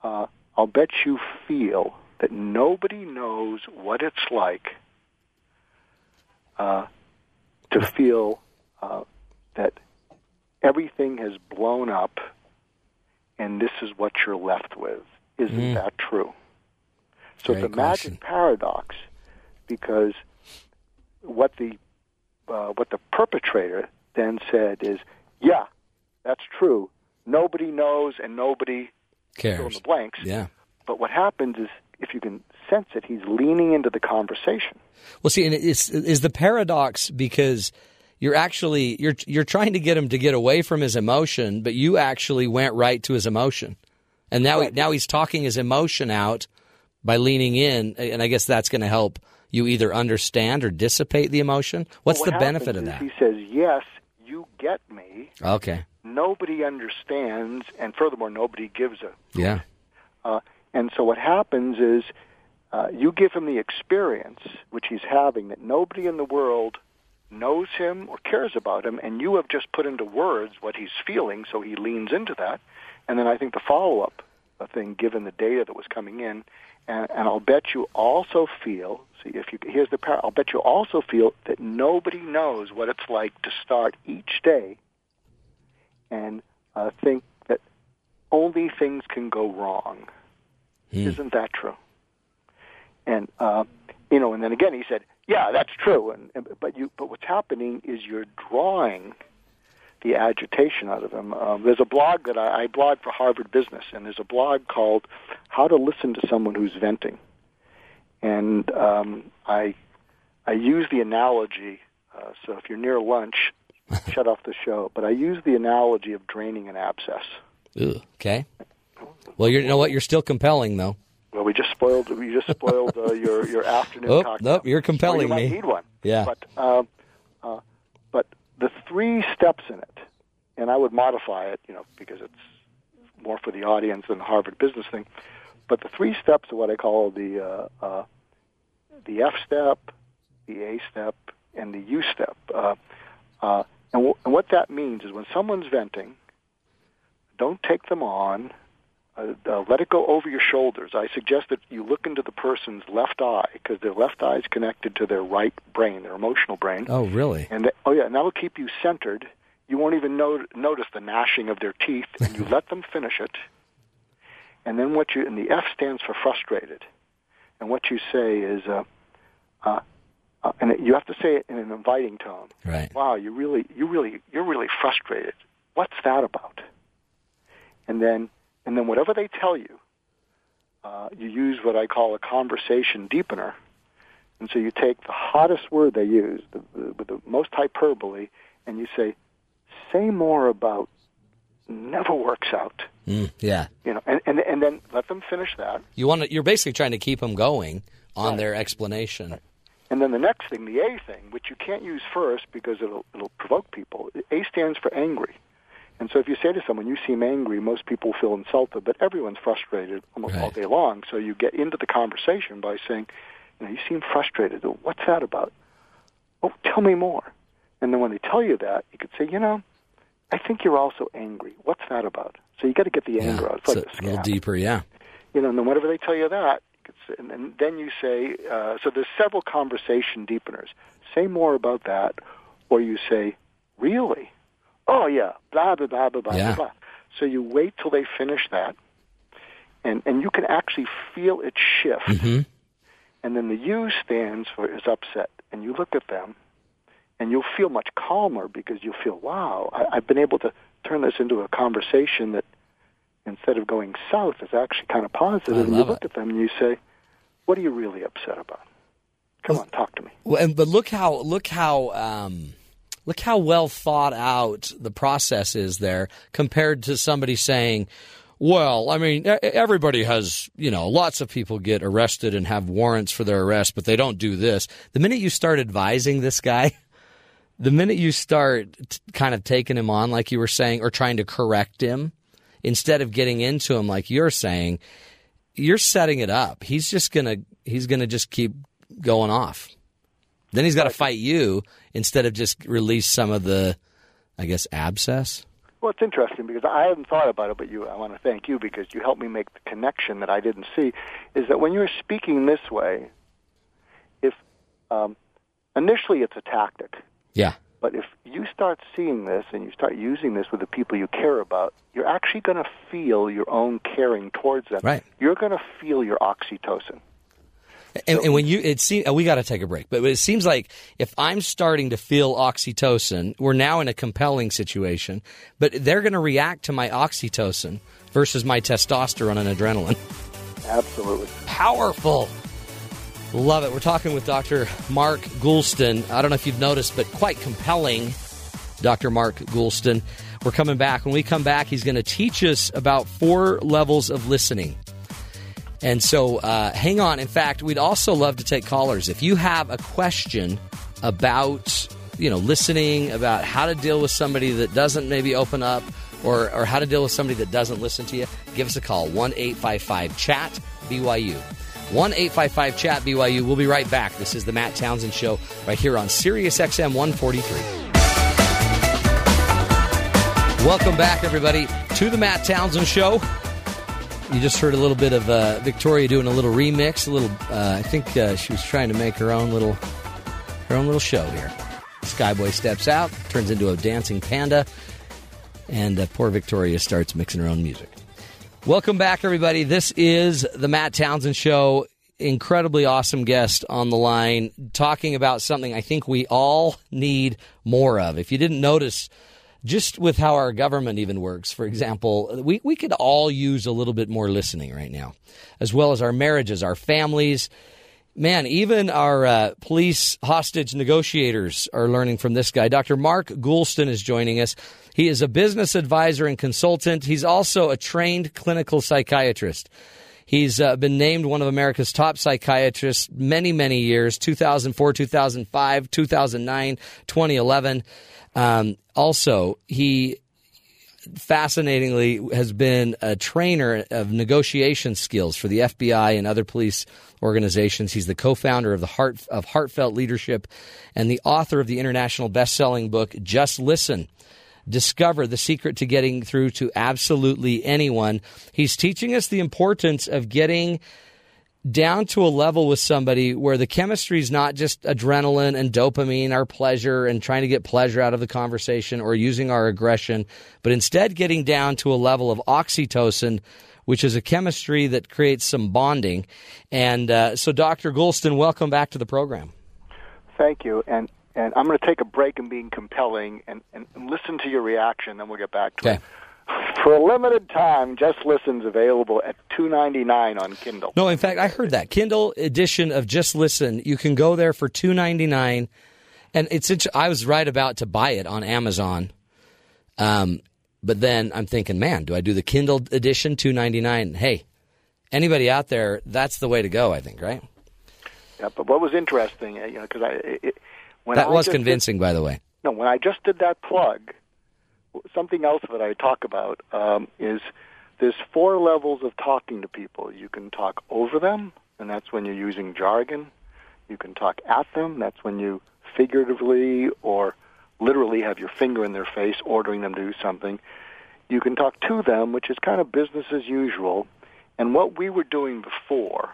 uh, I'll bet you feel that nobody knows what it's like uh, to feel uh, that everything has blown up, and this is what you're left with. Isn't Mm. that true?" So Great it's a magic paradox because what the uh, what the perpetrator then said is, "Yeah, that's true. Nobody knows, and nobody fill in Cares. the blanks." Yeah. But what happens is, if you can sense it, he's leaning into the conversation. Well, see, and it's is the paradox because you're actually you're you're trying to get him to get away from his emotion, but you actually went right to his emotion, and now Right. now he's talking his emotion out by leaning in, and I guess that's going to help you either understand or dissipate the emotion. What's But what the benefit of that? He says, "Yes, you get me." Okay, Nobody understands, and furthermore, nobody gives a yeah, Uh, and so what happens is uh, you give him the experience, which he's having, that nobody in the world knows him or cares about him, and you have just put into words what he's feeling, so he leans into that. And then I think the follow-up uh, thing, given the data that was coming in, and, and I'll bet you also feel. See, if you here's the par- I'll bet you also feel that nobody knows what it's like to start each day and uh, think that only things can go wrong. Isn't that true? And uh, you know, and then again, he said, "Yeah, that's true." And, and but you, but what's happening is you're drawing the agitation out of them. Um, there's a blog that I, I blog for Harvard Business, and there's a blog called "How to Listen to Someone Who's Venting," and um, I I use the analogy. Uh, so if you're near lunch, <laughs> shut off the show. But I use the analogy of draining an abscess. Ugh, okay. Well, you know what? You're still compelling, though. Well, we just spoiled we just spoiled uh, your your <laughs> afternoon Oh, cocktail. nope, you're compelling Or you me. Might need one. Yeah. But uh, uh, but the three steps in it, and I would modify it, you know, because it's more for the audience than the Harvard Business thing. But the three steps are what I call the uh, uh, the F step, the A step, and the U step. Uh, uh, and, w- and what that means is when someone's venting, don't take them on. Uh, uh, let it go over your shoulders. I suggest that you look into the person's left eye because their left eye is connected to their right brain, their emotional brain. Oh, really? And th- oh yeah, and that will keep you centered. You won't even no- notice the gnashing of their teeth, and you <laughs> let them finish it. And then what you and the F stands for frustrated. And what you say is, uh, uh, uh, and you have to say it in an inviting tone. Right. Wow, you really, you really, you're really frustrated. What's that about? And then, and then whatever they tell you, uh, you use what I call a conversation deepener. And so you take the hottest word they use, the, the, with the most hyperbole, and you say, "Say more about." Never works out, Mm, yeah. you know, and, and and then let them finish that. You want to, You're basically trying to keep them going on their explanation. And then the next thing, the A thing, which you can't use first because it'll it'll provoke people. A stands for angry. And so if you say to someone, "You seem angry," most people feel insulted, but everyone's frustrated almost all Right. day long. So you get into the conversation by saying, "You know, you seem frustrated. What's that about?" Oh, tell me more. And then when they tell you that, you could say, "You know, I think you're also angry. What's that about?" So you got to get the anger out. It's so like a a little deeper, yeah. you know, and then whenever they tell you that, you could and then, then you say, uh, so there's several conversation deepeners. Say more about that, or you say, really? Oh yeah, blah blah blah blah blah Yeah. blah. So you wait till they finish that, and and you can actually feel it shift. Mhm. And then the U stands for is upset, and you look at them, and you'll feel much calmer because you'll feel, wow, I, I've been able to turn this into a conversation that instead of going south is actually kind of positive. And you look it. at them and you say, what are you really upset about? Come on, talk to me. Well, and, but look how look how um, look how well thought out the process is there compared to somebody saying, "Well, I mean, everybody has you know lots of people get arrested and have warrants for their arrest, but they don't do this." The minute you start advising this guy, <laughs> the minute you start t- kind of taking him on, like you were saying, or trying to correct him, instead of getting into him, like you're saying, you're setting it up. He's just gonna he's gonna just keep going off. Then he's got to fight you instead of just release some of the, I guess, abscess. Well, it's interesting because I hadn't thought about it, but you, I want to thank you because you helped me make the connection that I didn't see. Is that when you're speaking this way, if um, initially it's a tactic, Yeah. but if you start seeing this and you start using this with the people you care about, you're actually going to feel your own caring towards them. Right. You're going to feel your oxytocin. And, and when you, it seems, uh, we got to take a break, but it seems like if I'm starting to feel oxytocin, we're now in a compelling situation, but they're going to react to my oxytocin versus my testosterone and adrenaline. Absolutely. Powerful. Love it. We're talking with Dr. Mark Goulston. I don't know if you've noticed, but quite compelling, Dr. Mark Goulston. We're coming back. When we come back, he's going to teach us about four levels of listening. And so uh, hang on. In fact, we'd also love to take callers. If you have a question about, you know, listening, about how to deal with somebody that doesn't maybe open up, or, or how to deal with somebody that doesn't listen to you, give us a call. 1 855 Chat BYU. 1 855 Chat BYU. We'll be right back. This is the Matt Townsend Show right here on Sirius XM 143. Welcome back, everybody, to the Matt Townsend Show. You just heard a little bit of uh, Victoria doing a little remix. A little, uh, I think uh, she was trying to make her own little, her own little show here. Skyboy steps out, turns into a dancing panda, and uh, poor Victoria starts mixing her own music. Welcome back, everybody. This is the Matt Townsend Show. Incredibly awesome guest on the line talking about something I think we all need more of. If you didn't notice just with how our government even works. For example, we, we could all use a little bit more listening right now, as well as our marriages, our families. Man, even our uh, police hostage negotiators are learning from this guy. Dr. Mark Goulston is joining us. He is a business advisor and consultant. He's also a trained clinical psychiatrist. He's uh, been named one of America's top psychiatrists many, many years 2004, 2005, 2009, 2011. Um, also, he fascinatingly has been a trainer of negotiation skills for the FBI and other police organizations. He's the co-founder of the Heart of Heartfelt Leadership and the author of the international best-selling book Just Listen. Discover the secret to getting through to absolutely anyone. He's teaching us the importance of getting down to a level with somebody where the chemistry is not just adrenaline and dopamine, our pleasure, and trying to get pleasure out of the conversation or using our aggression, but instead getting down to a level of oxytocin, which is a chemistry that creates some bonding. And uh, so, Dr. Goulston, welcome back to the program. Thank you. And and I'm going to take a break in being compelling and, and, and listen to your reaction, then we'll get back to Okay. it. For a limited time, Just Listen's available at two ninety nine on Kindle. No, in fact, I heard that Kindle edition of Just Listen. You can go there for two ninety nine, and it's. I was right about to buy it on Amazon, um, but then I'm thinking, man, do I do the Kindle edition two ninety nine? Hey, anybody out there? That's the way to go. I think, right? Yeah, but what was interesting, uh, you know, because I it, when that I was just did- convincing, by the way. no, when I just did that plug, something else that I talk about um, is there's four levels of talking to people. You can talk over them, and that's when you're using jargon. You can talk at them. That's when you figuratively or literally have your finger in their face, ordering them to do something. You can talk to them, which is kind of business as usual. And what we were doing before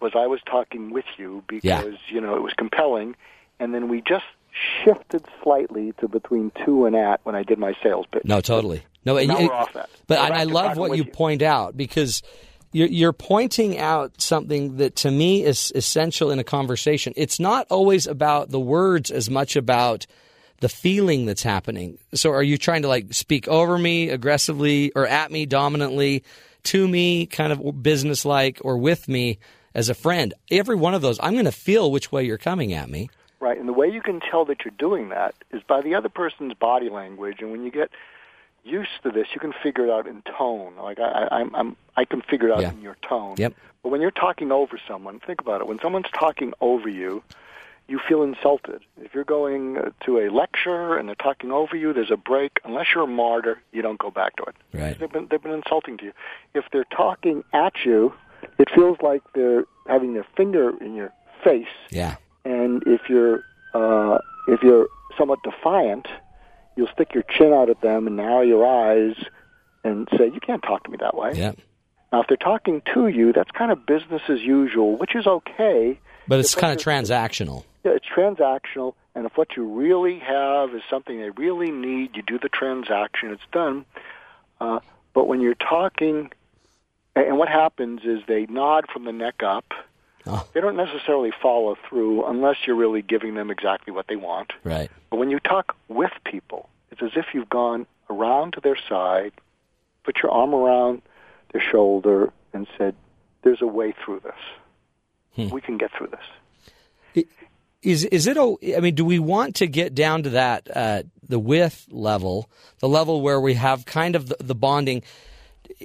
was I was talking with you because Yeah. you know it was compelling, and then we just shifted slightly to between to and at when I did my sales pitch. No, totally. No, and Now you- we're off that. But I, I love what you you. point out because you're, you're pointing out something that to me is essential in a conversation. It's not always about the words as much about the feeling that's happening. So, are you trying to like speak over me aggressively or at me dominantly, to me kind of businesslike, or with me as a friend? Every one of those, I'm going to feel which way you're coming at me. Right, and the way you can tell that you're doing that is by the other person's body language. And when you get used to this, you can figure it out in tone. Like I, I, I'm, I'm, I can figure it out Yeah. in your tone. Yep. But when you're talking over someone, think about it. When someone's talking over you, you feel insulted. If you're going uh, to a lecture and they're talking over you, there's a break. Unless you're a martyr, you don't go back to it. Right. They've been, they've been insulting to you. If they're talking at you, it feels like they're having their finger in your face Yeah. And if you're uh, if you're somewhat defiant, you'll stick your chin out at them and narrow your eyes and say, "You can't talk to me that way." Yeah. Now, if they're talking to you, that's kind of business as usual, which is okay. But it's kind of transactional. Yeah, it's transactional, and if what you really have is something they really need, you do the transaction. It's done. Uh, but when you're talking, and and what happens is they nod from the neck up. Oh. They don't necessarily follow through unless you're really giving them exactly what they want. Right. But when you talk with people, it's as if you've gone around to their side, put your arm around their shoulder, and said, "There's a way through this. We can get through this." is is it a I mean do we want to get down to that uh, the with level the level where we have kind of the, the bonding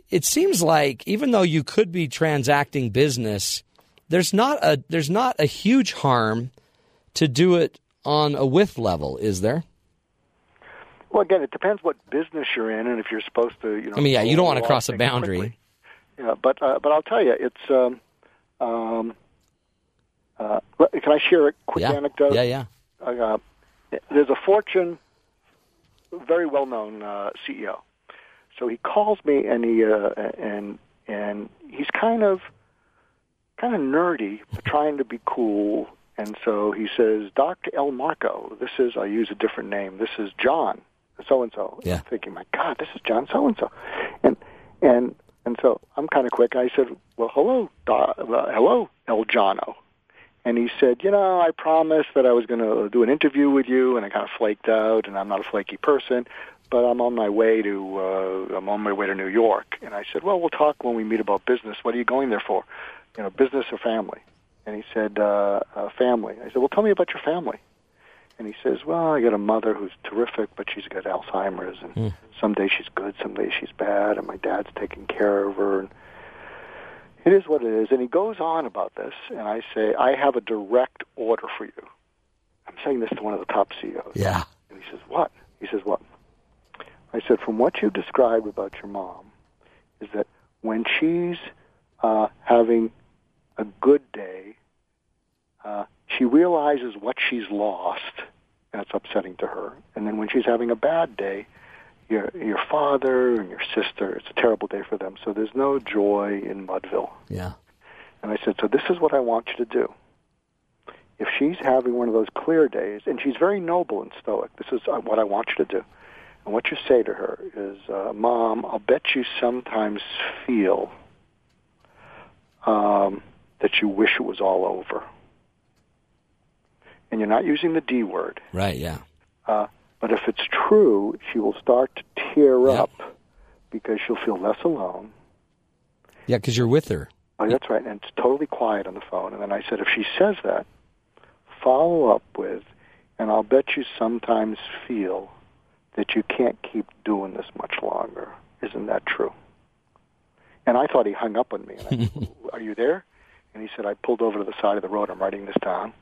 it seems like even though you could be transacting business there's not a there's not a huge harm to do it on a with level is there Well, again, it depends what business you're in, and if you're supposed to, you know. I mean yeah you don't want to cross a boundary quickly. Yeah, but uh, but I'll tell you, it's. Um, um, uh, can I share a quick yeah anecdote? yeah yeah uh, there's a Fortune, very well-known uh, CEO. So he calls me and he uh, and and he's kind of kind of nerdy, but trying to be cool. And so he says, "Dr. El Marco, this is I use a different name. This is John, so and so." Yeah. Thinking, my God, this is John so and so, and and and so I'm kind of quick. I said, "Well, hello, uh, hello, El Jono." And he said, you know, I promised that I was going to do an interview with you, and I kind of flaked out, and I'm not a flaky person. but I'm on my way to uh, I'm on my way to New York. And I said, well, we'll talk when we meet about business. What are you going there for? You know, business or family? And he said, uh, uh, family. I said, well, tell me about your family. And he says, well, I got a mother who's terrific, but she's got Alzheimer's, and some days she's good, some days she's bad, and my dad's taking care of her. And it is what it is. And he goes on about this, and I say, I have a direct order for you. I'm saying this to one of the top CEOs. Yeah. And he says, What? He says, What? I said, From what you described about your mom, is that when she's uh, having a good day, uh, she realizes what she's lost, and it's upsetting to her. And then when she's having a bad day, your your father and your sister, it's a terrible day for them. So there's no joy in Mudville. Yeah. And I said, so this is what I want you to do. If she's having one of those clear days, and she's very noble and stoic, this is uh, what I want you to do. And what you say to her is, uh, Mom, I'll bet you sometimes feel um, that you wish it was all over. And you're not using the D word. Right. Yeah. Uh, but if it's true, she will start to tear Yep. up because she'll feel less alone. Yeah, because you're with her. Oh, that's right. And it's totally quiet on the phone. And then I said, if she says that, follow up with, and I'll bet you sometimes feel that you can't keep doing this much longer. Isn't that true? And I thought he hung up on me. And I said, <laughs> Are you there? And he said, I pulled over to the side of the road. I'm writing this down.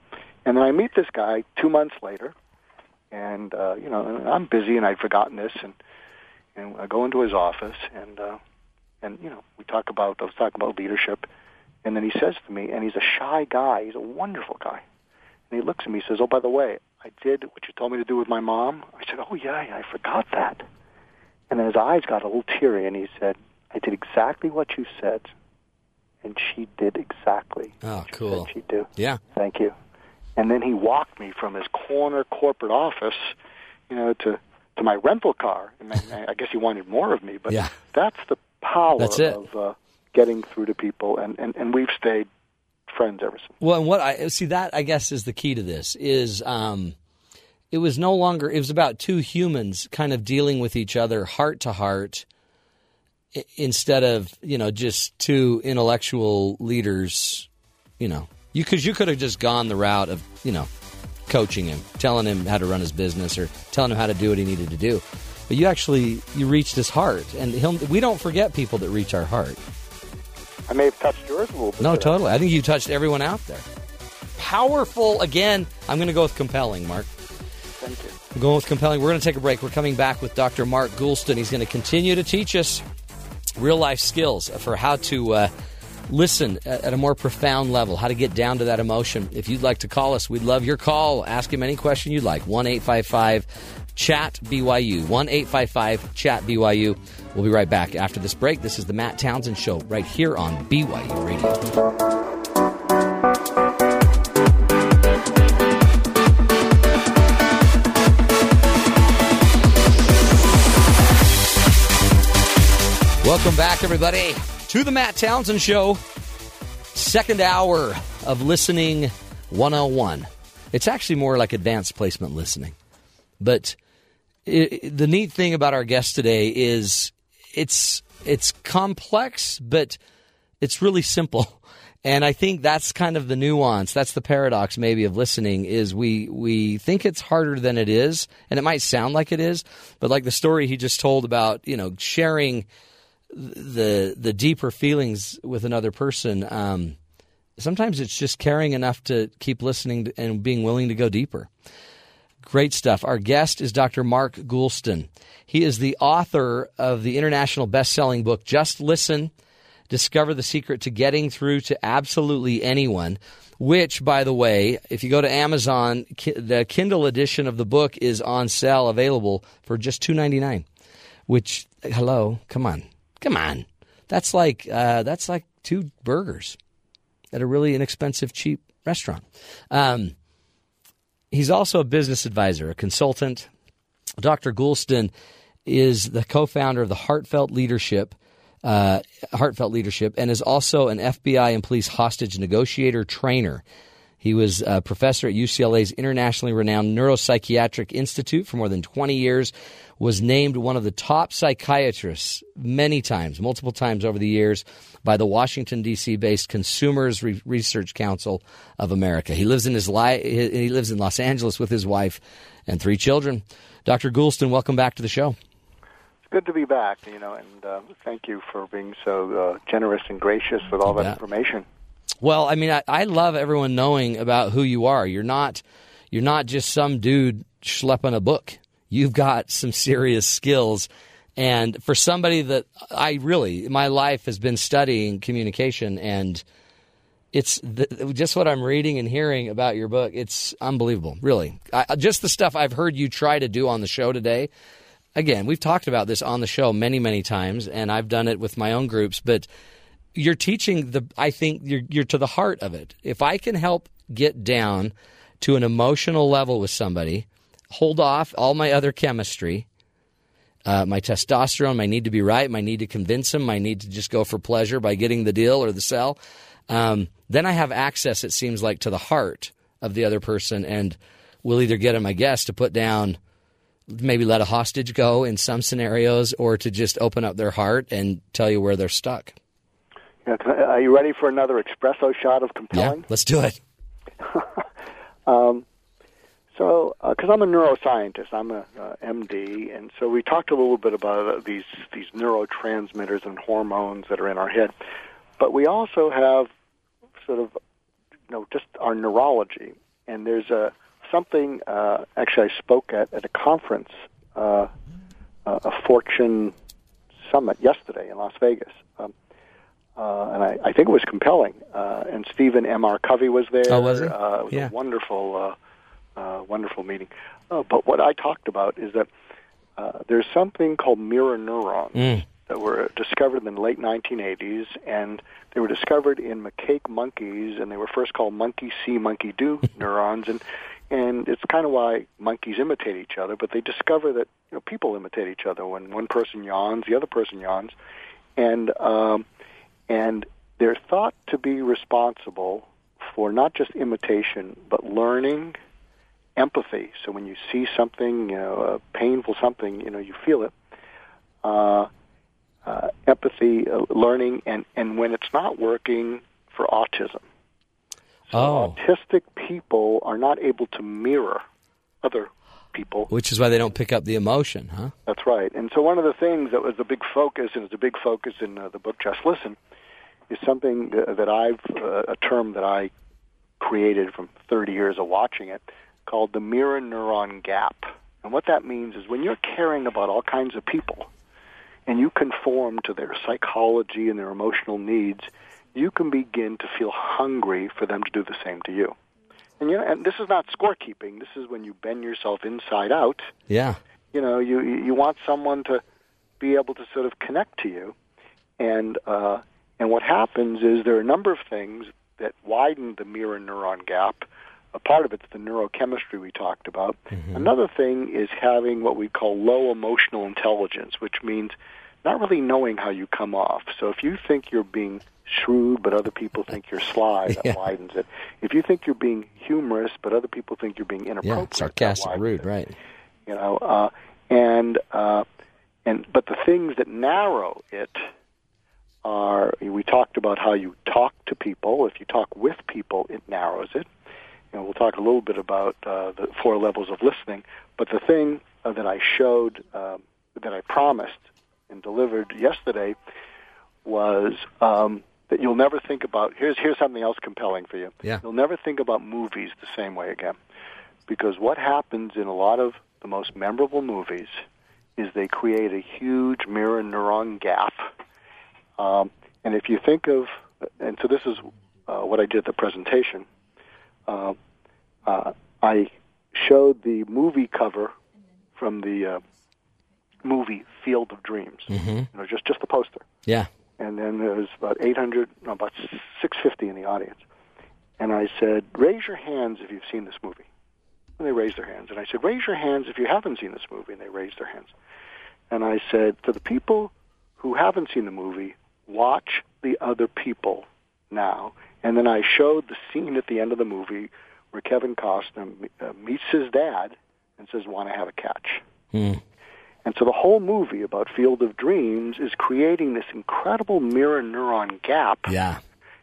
And then I meet this guy two months later, and uh, you know, I'm busy and I'd forgotten this, and and I go into his office, and uh, and you know, we talk about I was talking about leadership, and then he says to me, and he's a shy guy, he's a wonderful guy, and he looks at me, and says, "Oh, by the way, I did what you told me to do with my mom." I said, "Oh yeah, yeah I forgot that," and then his eyes got a little teary, and he said, "I did exactly what you said." And she did exactly Oh, what cool. said she'd do. Yeah. Thank you. And then he walked me from his corner corporate office, you know, to to my rental car. And I, I guess he wanted more of me, but Yeah. that's the power That's it. of uh, getting through to people. And, and and we've stayed friends ever since. Well, and what I see that I guess is the key to this is um, it was no longer it was about two humans kind of dealing with each other heart to heart instead of you know just two intellectual leaders. You know, you because you could have just gone the route of you know coaching him, telling him how to run his business, or telling him how to do what he needed to do. But you actually you reached his heart, and he'll, we don't forget people that reach our heart. I may have touched yours a little bit. No, today. totally. I think you touched everyone out there. Powerful again. I'm going to go with compelling, Mark. Thank you. I'm going with compelling. We're going to take a break. We're coming back with Dr. Mark Goulston. He's going to continue to teach us real life skills for how to uh, listen at, a more profound level, how to get down to that emotion. If you'd like to call us, we'd love your call. Ask him any question you'd like. 1 855 Chat BYU. 1 855 Chat BYU. We'll be right back after this break. This is the Matt Townsend Show right here on BYU Radio. Welcome back, everybody, to the Matt Townsend Show. Second hour of listening 101. It's actually more like advanced placement listening. But i the neat thing about our guest today is it's it's complex, but it's really simple. <laughs> And I think that's kind of the nuance. That's the paradox, maybe, of listening. Is we we think it's harder than it is, and it might sound like it is. But like the story he just told about, you know, sharing the the deeper feelings with another person. Um, sometimes it's just caring enough to keep listening and being willing to go deeper. Great stuff. Our guest is Dr. Mark Goulston. He is the author of the international best-selling book Just Listen: Discover the Secret to Getting Through to Absolutely Anyone. Which, by the way, if you go to Amazon, the Kindle edition of the book is on sale, available for just two ninety nine. Which, hello, come on, come on, that's like uh, that's like two burgers at a really inexpensive, cheap restaurant. Um, he's also a business advisor, a consultant. Dr. Goulston is the co-founder of the Heartfelt Leadership, uh, Heartfelt Leadership, and is also an FBI and police hostage negotiator trainer. He was a professor at UCLA's internationally renowned Neuropsychiatric Institute for more than 20 years, was named one of the top psychiatrists many times, multiple times over the years, by the Washington D.C. based Consumers Re- Research Council of America. He lives in his li- he lives in Los Angeles with his wife and three children. Dr. Goulston, welcome back to the show. It's good to be back, you know, and uh, thank you for being so uh, generous and gracious with all that information. Well, I mean, I, I love everyone knowing about who you are. You're not you're not just some dude schlepping a book. You've got some serious skills. And for somebody that I really, my life has been studying communication, and it's the, just what I'm reading and hearing about your book. It's unbelievable, really. I, just the stuff I've heard you try to do on the show today. Again, we've talked about this on the show many, many times, and I've done it with my own groups, but you're teaching the i think you're you're to the heart of it. If i can help get down to an emotional level with somebody hold off all my other chemistry uh, my testosterone my need to be right my need to convince them my need to just go for pleasure by getting the deal or the sell um, then i have access it seems like to the heart of the other person and we'll either get them i guess to put down maybe let a hostage go in some scenarios or to just open up their heart and tell you where they're stuck are you ready for another espresso shot of compelling? yeah let's do it <laughs> So, because I'm a neuroscientist, I'm a uh, MD, and so we talked a little bit about uh, these these neurotransmitters and hormones that are in our head, but we also have sort of, you know, just our neurology. And there's a something. Uh, actually, I spoke at at a conference, uh, uh, a Fortune Summit yesterday in Las Vegas. Um, uh, and I, I think it was compelling. Uh, and Stephen M. R. Covey was there. Oh, was he? Uh, it was Yeah. a wonderful, uh, uh, wonderful meeting. Uh, but what I talked about is that uh, there's something called mirror neurons Mm. that were discovered in the late 1980s, and they were discovered in macaque monkeys, and they were first called monkey see, monkey do <laughs> neurons, and and it's kind of why monkeys imitate each other. But they discover that you know people imitate each other. When one person yawns, the other person yawns, and um, and they're thought to be responsible for not just imitation but learning empathy. So when you see something you know a painful something you know you feel it. Uh, uh, empathy uh, learning and and when it's not working for autism. So Oh. autistic people are not able to mirror other people which is why they don't pick up the emotion, huh? that's right. And so one of the things that was a big focus, and it's a big focus in uh, the book Just Listen, is something that I've, uh, a term that I created from 30 years of watching it, called the mirror neuron gap. And what that means is when you're caring about all kinds of people, and you conform to their psychology and their emotional needs, you can begin to feel hungry for them to do the same to you. And you know, and this is not scorekeeping. This is when you bend yourself inside out. Yeah. you know you you want someone to be able to sort of connect to you. And uh and what happens is there are a number of things that widen the mirror neuron gap. A part of it's the neurochemistry we talked about. Another thing is having what we call low emotional intelligence which means not really knowing how you come off. So if you think you're being shrewd but other people think you're sly that Yeah. widens it if you think you're being humorous but other people think you're being inappropriate Yeah. Sarcastic, rude, it right. you know uh and uh and but the things that narrow it are we talked about how you talk to people if you talk with people it narrows it know we'll talk a little bit about uh, the four levels of listening but the thing uh, that I showed um, that I promised and delivered yesterday was um, that you'll never think about here's here's something else compelling for you Yeah. you'll never think about movies the same way again because what happens in a lot of the most memorable movies is they create a huge mirror neuron gap. Um, and if you think of, and so this is uh, what I did at the presentation, uh, uh, I showed the movie cover from the uh, movie Field of Dreams. Mm-hmm. You know, just just the poster Yeah. And then there was about 800, no, about 650 in the audience. And I said, raise your hands if you've seen this movie. And they raised their hands. And I said, raise your hands if you haven't seen this movie. And they raised their hands. And I said, for the people who haven't seen the movie, watch the other people now. And then I showed the scene at the end of the movie where Kevin Costner uh, meets his dad and says, "Want to have a catch?" Hmm. And so the whole movie about Field of Dreams is creating this incredible mirror neuron gap. Yeah.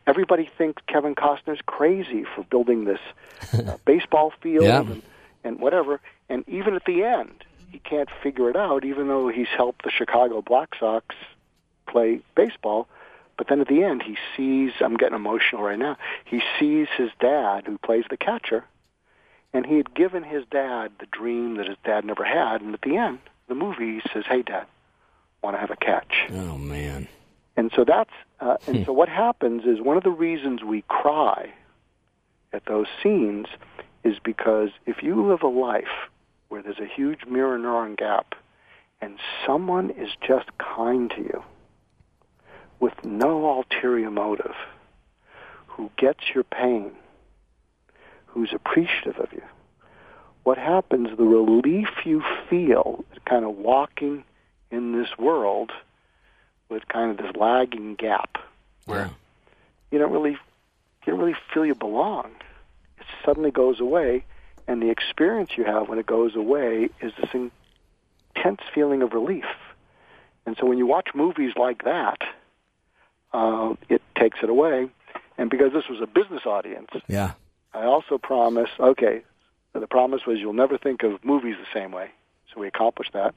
Everybody thinks Kevin Costner's crazy for building this uh, <laughs> baseball field Yeah. and, and whatever. And even at the end, he can't figure it out, even though he's helped the Chicago Black Sox play baseball. But then at the end, he sees, I'm getting emotional right now, he sees his dad, who plays the catcher, and he had given his dad the dream that his dad never had. And at the end, the movie, says, Hey, Dad, want to have a catch? Oh man. And so that's uh, and so what happens is one of the reasons we cry at those scenes is because if you live a life where there's a huge mirror neuron gap and someone is just kind to you with no ulterior motive, who gets your pain, who's appreciative of you, what happens, the relief you feel kind of walking in this world with kind of this lagging gap Yeah. you don't really you don't really feel you belong. It suddenly goes away, and the experience you have when it goes away is this intense feeling of relief. And so when you watch movies like that, uh, it takes it away. And because this was a business audience, Yeah. I also promise. Okay, the promise was you'll never think of movies the same way. So we accomplished that.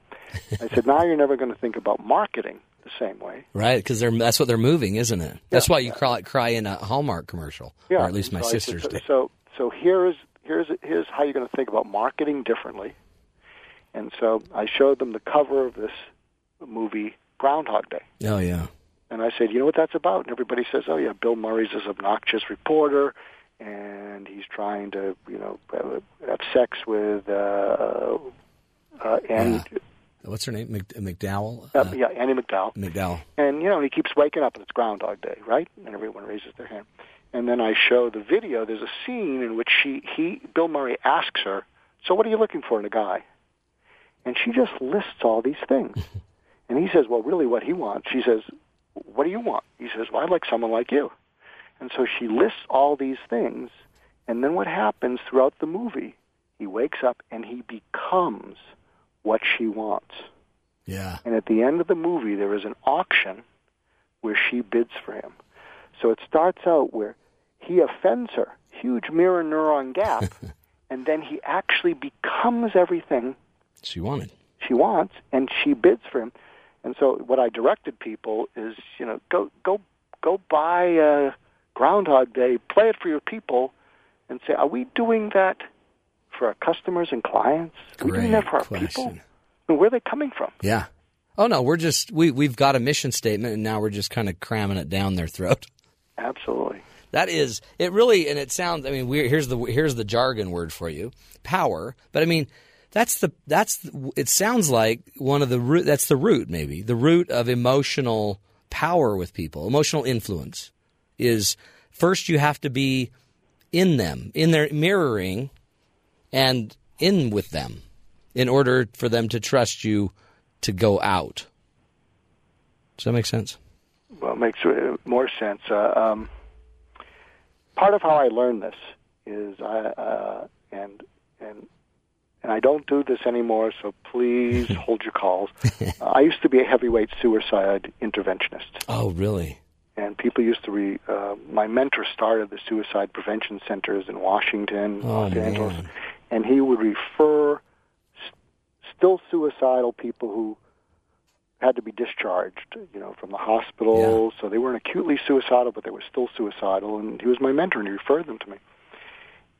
I said now you're never going to think about marketing the same way. Right, because they're that's what they're moving, isn't it? That's why you cry, cry in a Hallmark commercial, Yeah, or at least my so I said, sisters so. So, here's here's here's how you're going to think about marketing differently. And so I showed them the cover of this movie, Groundhog Day, Oh yeah, and I said, you know what that's about? And everybody says, oh yeah, Bill Murray's this obnoxious reporter, and he's trying to you know have- have sex with uh, uh, Annie, what's her name? Mc, MacDowell. uh, yeah, Annie MacDowell. MacDowell. And you know, he keeps waking up and it's Groundhog Day, right? And everyone raises their hand. And then I show the video. There's a scene in which she, he, Bill Murray asks her, "So what are you looking for in a guy?" And she just lists all these things. <laughs> and he says, "Well, really, what he wants." She says, "What do you want?" He says, "Well, I'd like someone like you." And so she lists all these things. And then what happens throughout the movie? He wakes up and he becomes what she wants. Yeah. And at the end of the movie, there is an auction where she bids for him. So it starts out where he offends her, huge mirror neuron gap, <laughs> and then he actually becomes everything She wanted. she wants, and she bids for him. And so what I directed people is, you know, go go go buy uh, Groundhog Day, play it for your people, and say, are we doing that for our customers and clients? Are we doing that for our question. people? And where are they coming from? Yeah. Oh no, we're just we we've got a mission statement, and now we're just kind of cramming it down their throat. Absolutely. That is it. Really, and it sounds. I mean, we're, here's the here's the jargon word for you, power. But I mean, that's the that's the, it sounds like one of the root. That's the root, maybe the root of emotional power with people. Emotional influence is first you have to be in them, in their mirroring, and in with them, in order for them to trust you to go out. Does that make sense? well, it makes more sense. Uh, um, part of how I learned this is I uh, and and and I don't do this anymore. So please <laughs> hold your calls. Uh, I used to be a heavyweight suicide interventionist, Oh, really? and people used to re. Uh, my mentor started the suicide prevention centers in Washington, Oh, Los Angeles, man. And he would refer still suicidal people who had to be discharged, you know, from the hospital. So they weren't acutely suicidal, but they were still suicidal. And he was my mentor, and he referred them to me.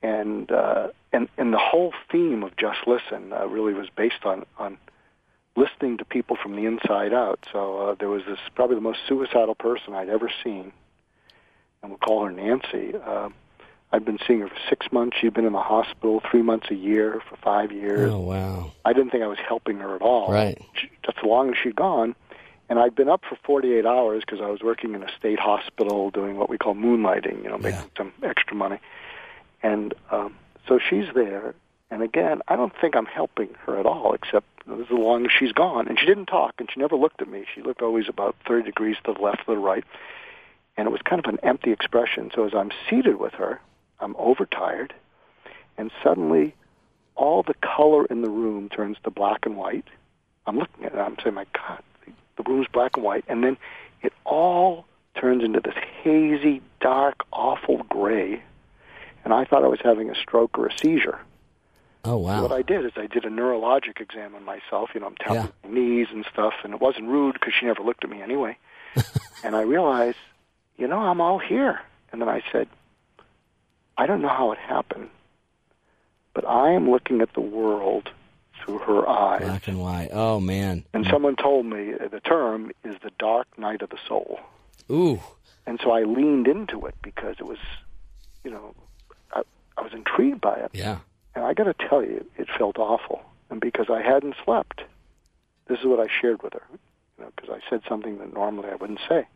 And uh, and and the whole theme of Just Listen uh, really was based on on listening to people from the inside out. So uh, there was this probably the most suicidal person I'd ever seen, and we'll call her Nancy. Uh, I'd been seeing her for six months. She'd been in the hospital three months a year for five years. Oh, wow. I didn't think I was helping her at all. Right. She, that's as long as she'd gone. And I'd been up for 48 hours because I was working in a state hospital doing what we call moonlighting, you know, making Yeah. some extra money. And um, so she's there. And again, I don't think I'm helping her at all, except as long as she's gone. And she didn't talk, and she never looked at me. She looked always about 30 degrees to the left or the right. and it was kind of an empty expression. So as I'm seated with her, I'm overtired, and suddenly all the color in the room turns to black and white. I'm looking at it, I'm saying, my God, the room's black and white, and then it all turns into this hazy, dark, awful gray. And I thought I was having a stroke or a seizure. Oh wow. So what I did is I did a neurologic exam on myself. You know, I'm tapping Yeah. my knees and stuff, and it wasn't rude because she never looked at me anyway. <laughs> and I realized, you know, I'm all here. And then I said, I don't know how it happened, but I am looking at the world through her eyes. Black and white. Oh man. And someone told me uh, the term is the dark night of the soul. Ooh. And so I leaned into it because it was, you know, I, I was intrigued by it. Yeah. And I got to tell you, it felt awful. And because I hadn't slept, this is what I shared with her. You know, because I said something that normally I wouldn't say.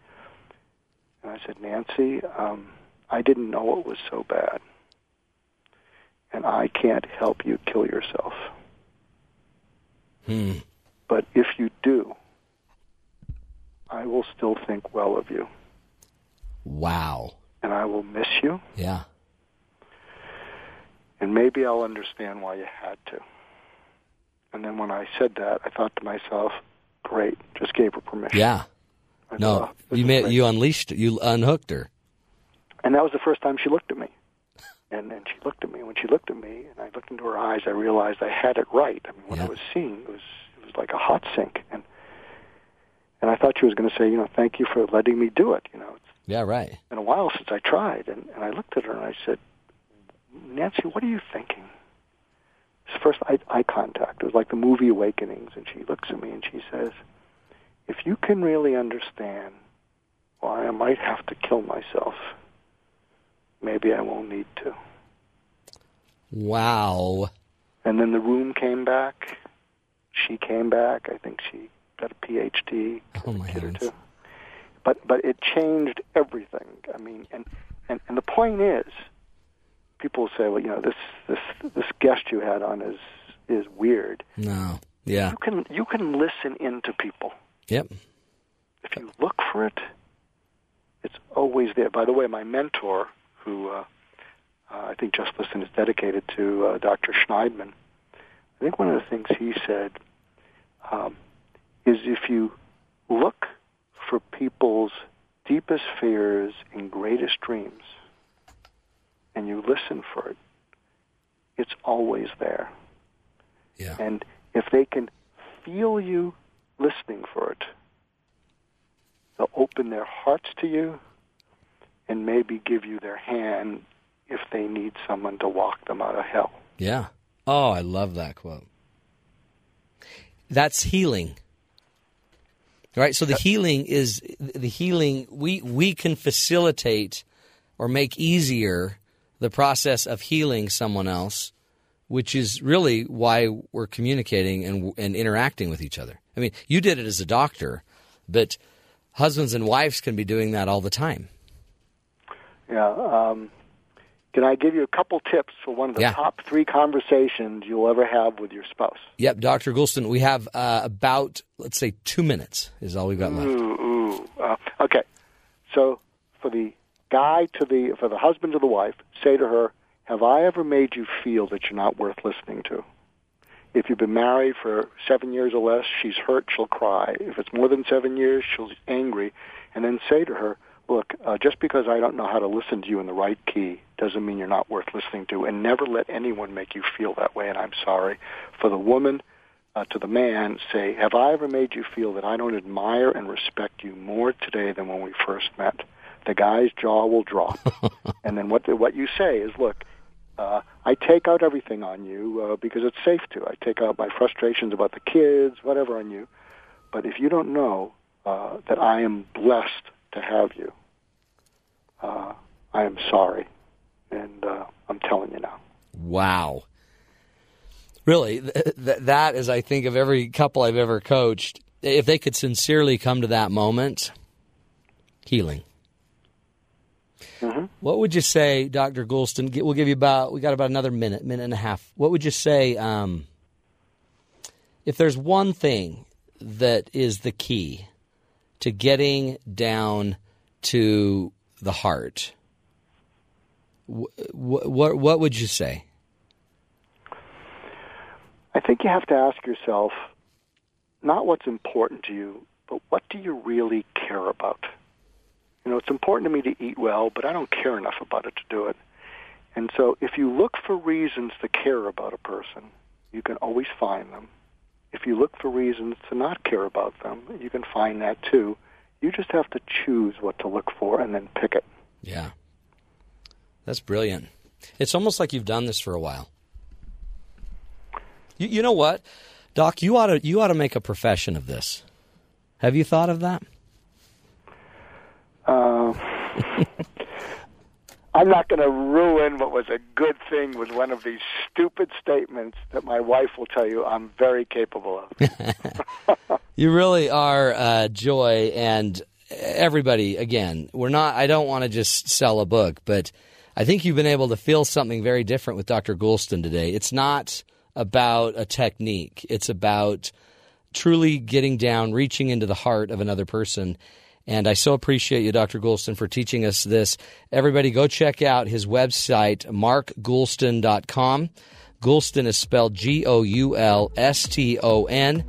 And I said, Nancy, um, I didn't know it was so bad. And I can't help you kill yourself. Hmm. But if you do, I will still think well of you. Wow. And I will miss you. Yeah. and maybe I'll understand why you had to. And then when I said that, I thought to myself, great, just gave her permission. Yeah. I No, thought, "Oh, you made you unleashed you unhooked her. And that was the first time she looked at me. And then she looked at me. And When she looked at me, and I looked into her eyes, I realized I had it right. I mean, what Yeah. I was seeing was it was like a hot sink. And and I thought she was going to say, you know, thank you for letting me do it. You know, it's Yeah, right. been a while since I tried. And, and I looked at her and I said, Nancy, what are you thinking? It's first eye, eye contact. It was like the movie Awakenings. And she looks at me and she says, if you can really understand why I might have to kill myself, maybe I won't need to. Wow. And then the room came back. She came back. I think she got a PhD. Oh my kid or But but it changed everything. I mean, and, and and the point is, people say, well, you know, this this this guest you had on is is weird. No. Yeah. You can you can listen into people Yep. if you look for it. It's always there. By the way, my mentor, who uh, uh, I think Just Listen is dedicated to, uh, Dr. Shneidman. I think one of the things he said um, is if you look for people's deepest fears and greatest dreams, and you listen for it, it's always there. Yeah. And if they can feel you listening for it, they'll open their hearts to you and maybe give you their hand if they need someone to walk them out of hell. Yeah. Oh, I love that quote. That's healing. Right? So the healing is the healing we we can facilitate or make easier the process of healing someone else, which is really why we're communicating and and interacting with each other. I mean, you did it as a doctor, but husbands and wives can be doing that all the time. Yeah. Um, can I give you a couple tips for one of the Yeah. top three conversations you'll ever have with your spouse? Yep, Dr. Goulston, we have uh, about let's say 2 minutes is all we've got left. Ooh, ooh. Uh, okay. So for the guy to the for the husband to the wife, say to her, "Have I ever made you feel that you're not worth listening to?" If you've been married for seven years or less, she's hurt, she'll cry. If it's more than seven years, she'll be angry. And then say to her, look, uh, just because I don't know how to listen to you in the right key doesn't mean you're not worth listening to. And never let anyone make you feel that way, and I'm sorry. For the woman, uh, to the man, say, have I ever made you feel that I don't admire and respect you more today than when we first met? The guy's jaw will drop. <laughs> and then what, the, what you say is, look, uh, I take out everything on you uh, because it's safe to. I take out my frustrations about the kids, whatever on you. But if you don't know uh, that I am blessed to have you, uh, I am sorry, and uh, I'm telling you now. Wow. Really, th- th- that is, I think, of every couple I've ever coached, if they could sincerely come to that moment, healing. What would you say, Dr. Goulston? gi- We'll give you about, we got about another minute, minute and a half. What would you say um, if there's one thing that is the key to getting down to the heart, wh- wh- what what would you say? I think you have to ask yourself not what's important to you, but what do you really care about? You know, it's important to me to eat well, but I don't care enough about it to do it. And so if you look for reasons to care about a person, you can always find them. If you look for reasons to not care about them, you can find that too. You just have to choose what to look for and then pick it. Yeah, that's brilliant. It's almost like you've done this for a while. You, you know what, Doc? You ought to you ought to make a profession of this. Have you thought of that? Uh, <laughs> I'm not going to ruin what was a good thing with one of these stupid statements that my wife will tell you I'm very capable of. <laughs> <laughs> You really are uh, joy, and everybody. Again, we're not. I don't want to just sell a book, but I think you've been able to feel something very different with Dr. Goulston today. It's not about a technique. It's about truly getting down, reaching into the heart of another person. And I so appreciate you, Dr. Goulston, for teaching us this. Everybody go check out his website, markgoulston.com. Goulston is spelled G O U L S T O N.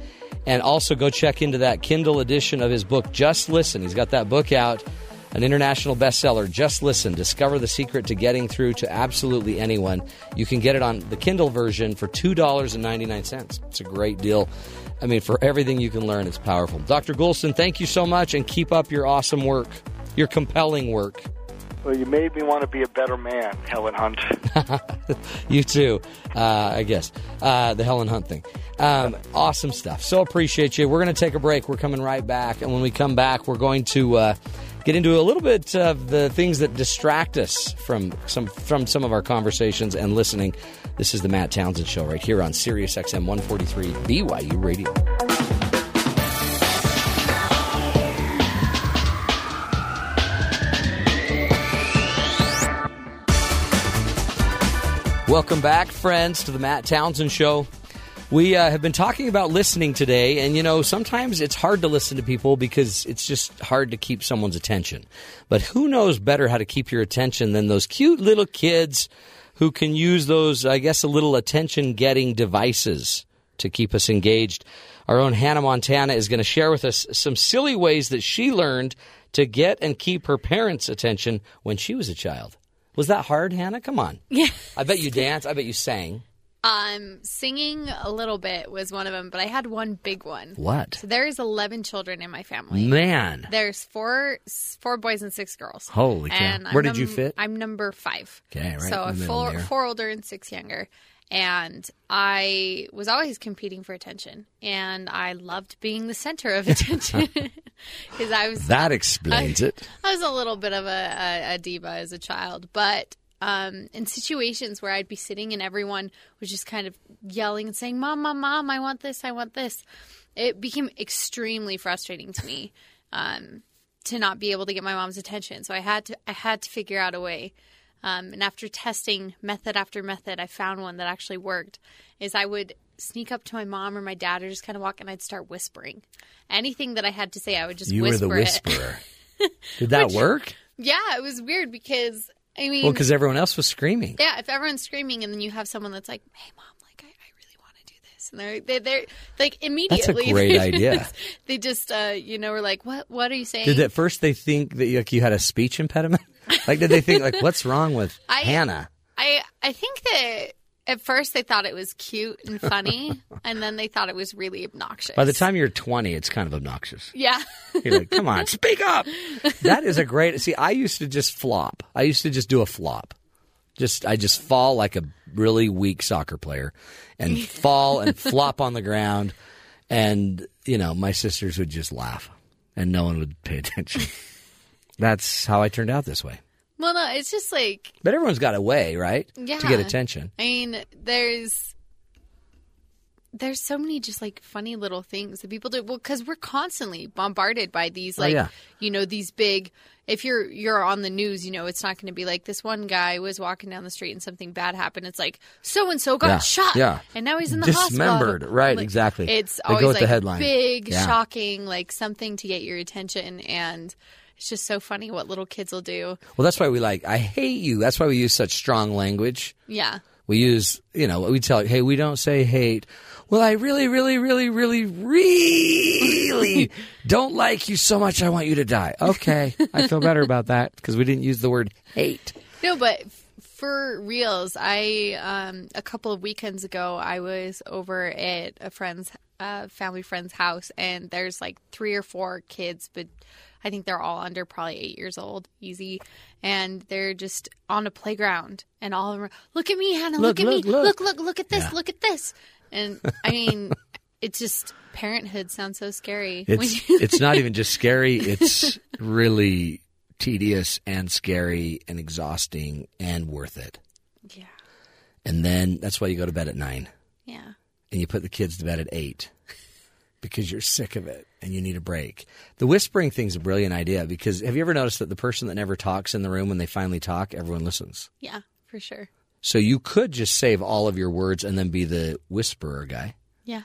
And also go check into that Kindle edition of his book, Just Listen. He's got that book out, an international bestseller, Just Listen Discover the Secret to Getting Through to Absolutely Anyone. You can get it on the Kindle version for $2.99. It's a great deal. I mean, for everything you can learn, it's powerful. Dr. Goulston, thank you so much and keep up your awesome work, your compelling work. Well, you made me want to be a better man, Helen Hunt. <laughs> You too, uh, I guess. Uh, the Helen Hunt thing. Um, awesome stuff. So appreciate you. We're going to take a break. We're coming right back. And when we come back, we're going to uh, get into a little bit of the things that distract us from some, from some of our conversations and listening. This is the Matt Townsend Show right here on Sirius XM 143 BYU Radio. Welcome back, friends, to the Matt Townsend Show. We uh, have been talking about listening today, and you know, sometimes it's hard to listen to people because it's just hard to keep someone's attention. But who knows better how to keep your attention than those cute little kids who can use those, I guess, a little attention getting devices to keep us engaged? Our own Hannah Montana is going to share with us some silly ways that she learned to get and keep her parents' attention when she was a child. Was that hard, Hannah? Come on. <laughs> Yeah. I bet you danced. I bet you sang. Um, singing a little bit was one of them, but I had one big one. What? So there's 11 children in my family. Man. There's four four boys and six girls. Holy cow. I'm Where did you fit? I'm number five. Okay, right So in the middle four four older and six younger. And I was always competing for attention, and I loved being the center of attention <laughs> <laughs> because I was That explains it. I was a little bit of a, a, a diva as a child, but um, in situations where I'd be sitting and everyone was just kind of yelling and saying, "Mom, mom, mom, I want this, I want this," it became extremely frustrating to me um, to not be able to get my mom's attention. So I had to I had to figure out a way. Um, and after testing method after method, I found one that actually worked. Is I would sneak up to my mom or my dad or just kind of walk and I'd start whispering. Anything that I had to say, I would just You were whisper the it. whisperer. <laughs> Did that work? Yeah, it was weird because I mean, Well, because everyone else was screaming. yeah, if everyone's screaming and then you have someone that's like, "Hey, mom, like I, I really want to do this," and they're they, they're like immediately. That's a great <laughs> they idea. Just, they just uh, you know were like, "What? What are you saying?" Did at first they think that like, you had a speech impediment? <laughs> Like, did they think like, what's wrong with I- Hannah? I I think that at first they thought it was cute and funny, <laughs> and then they thought it was really obnoxious. By the time you're 20, it's kind of obnoxious. yeah, You're like, come on, <laughs> speak up. That is a great. See, I used to just flop. I used to just do a flop. Just I just fall like a really weak soccer player, and <laughs> fall and flop on the ground, and you know my sisters would just laugh, and no one would pay attention. That's how I turned out this way. Well, no, it's just like But everyone's got a way, right? Yeah. To get attention. I mean, there's there's so many just like funny little things that people do. Well, because we're constantly bombarded by these, oh, like Oh, yeah. you know, these big. If you're you're on the news, you know, it's not going to be like this one guy was walking down the street and something bad happened. It's like so and so got Yeah, shot, yeah. and now he's in the Dismembered, hospital. right, Like, exactly. It's They always with the headline. big, Yeah. shocking, like something to get your attention and. It's just so funny what little kids will do. Well, that's why we like, I hate you. That's why we use such strong language. Yeah. We use, you know, we tell, hey, we don't say hate. Well, I really, really, really, really, really <laughs> don't like you so much. I want you to die. Okay. <laughs> I feel better about that because we didn't use the word hate. No, but for reals, I um, a couple of weekends ago I was over at a friend's uh, family friend's house, and there's like three or four kids, but I think they're all under probably eight years old, easy, and they're just on a playground, and all of them are, look at me, Hannah, look, Look, at look, me, look." look, look, look at this, Yeah. look at this, and I mean. <laughs> It's just parenthood sounds so scary. <laughs> when It's, you- it's not even just scary. It's really tedious and scary and exhausting and worth it. yeah, And then that's why you go to bed at nine yeah. and you put the kids to bed at eight <laughs> because you're sick of it and you need a break. The whispering thing's a brilliant idea because have you ever noticed that the person that never talks in the room when they finally talk, everyone listens? Yeah, for sure. So you could just save all of your words and then be the whisperer guy. Yeah.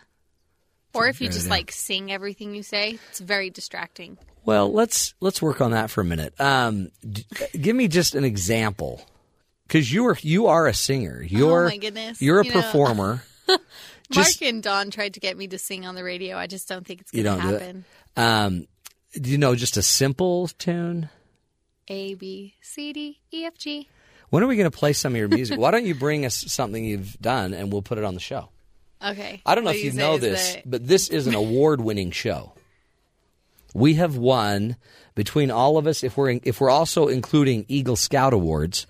Or if you just like sing everything you say, it's very distracting. Well, let's let's work on that for a minute. Um, d- give me just an example, because you are you are a singer. You're Oh my goodness. You're a You performer. <laughs> Just- Mark and Don tried to get me to sing on the radio. I just don't think it's going to don't do happen. Um, do you know just a simple tune? A B C D E F G. When are we going to play some of your music? Why don't you bring us something you've done and we'll put it on the show? Okay. I don't know if you it know this, the- but this is an award-winning show. We have won between all of us. If we're if we're also including Eagle Scout awards,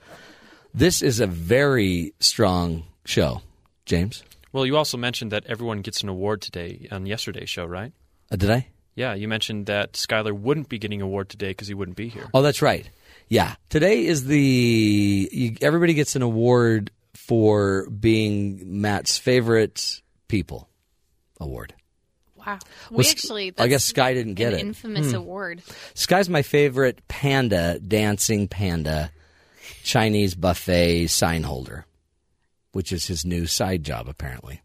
this is a very strong show. James, Well, you also mentioned that everyone gets an award today on yesterday's show, right? uh, did I? Yeah, you mentioned that Skylar wouldn't be getting an award today because he wouldn't be here. Oh, that's right. Yeah, today is the you, everybody gets an award for being Matt's favorite people award. Wow. We Well, Sk- actually. I guess Sky didn't get an it. Hmm. infamous award. Sky's my favorite panda, dancing panda, Chinese buffet sign holder, which is his new side job, apparently,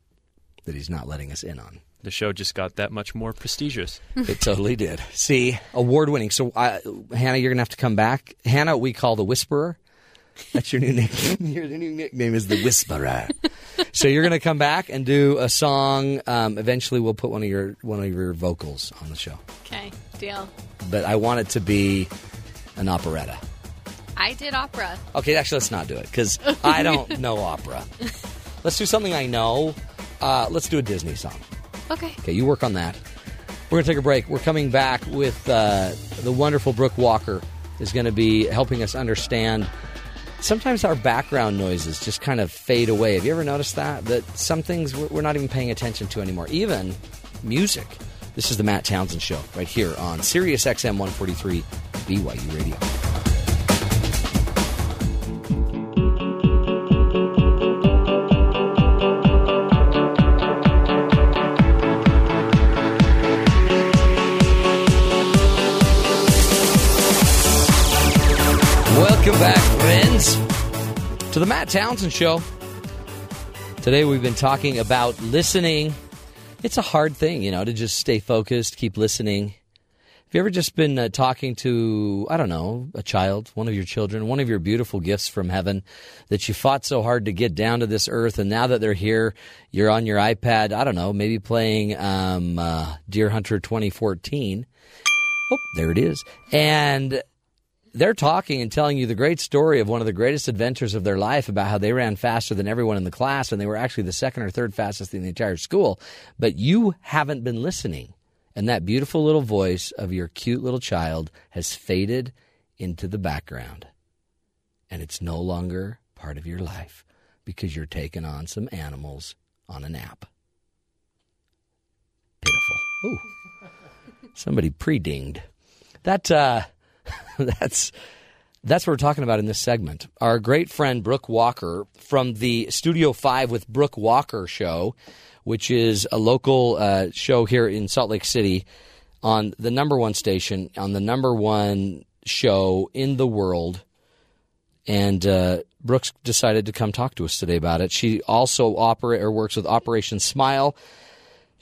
that he's not letting us in on. The show just got that much more prestigious. <laughs> It totally did. See, award winning. So, uh, Hannah, you're going to have to come back. Hannah, we call the Whisperer. That's your new <laughs> nickname. Your new nickname is the Whisperer. so you're going to come back and do a song. Um, eventually, we'll put one of your one of your vocals on the show. Okay. Deal. But I want it to be an operetta. I did opera. Okay, actually, let's not do it because <laughs> I don't know opera. Let's do something I know. Uh, let's do a Disney song. Okay. Okay, you work on that. We're going to take a break. We're coming back with uh, the wonderful Brooke Walker is going to be helping us understand. Sometimes our background noises just kind of fade away. Have you ever noticed that? That some things we're we're not even paying attention to anymore, even music. This is the Matt Townsend Show right here on Sirius XM 143 BYU Radio. Welcome back, friends, to the Matt Townsend Show. Today we've been talking about listening. It's a hard thing, you know, to just stay focused, keep listening. Have you ever just been uh, talking to, I don't know, a child, one of your children, one of your beautiful gifts from heaven that you fought so hard to get down to this earth, and now that they're here, you're on your iPad, I don't know, maybe playing um, uh, Deer Hunter 2014. Oh, there it is. And they're talking and telling you the great story of one of the greatest adventures of their life about how they ran faster than everyone in the class and they were actually the second or third fastest in the entire school. But you haven't been listening. And that beautiful little voice of your cute little child has faded into the background. And it's no longer part of your life because you're taking on some animals on a nap. Pitiful. Ooh. Somebody pre-dinged. That uh <laughs> that's that's what we're talking about in this segment. Our great friend Brooke Walker from the Studio Five with Brooke Walker show, which is a local uh, show here in Salt Lake City on the number one station, on the number one show in the world. And uh, Brooke's decided to come talk to us today about it. She also operate or works with Operation Smile.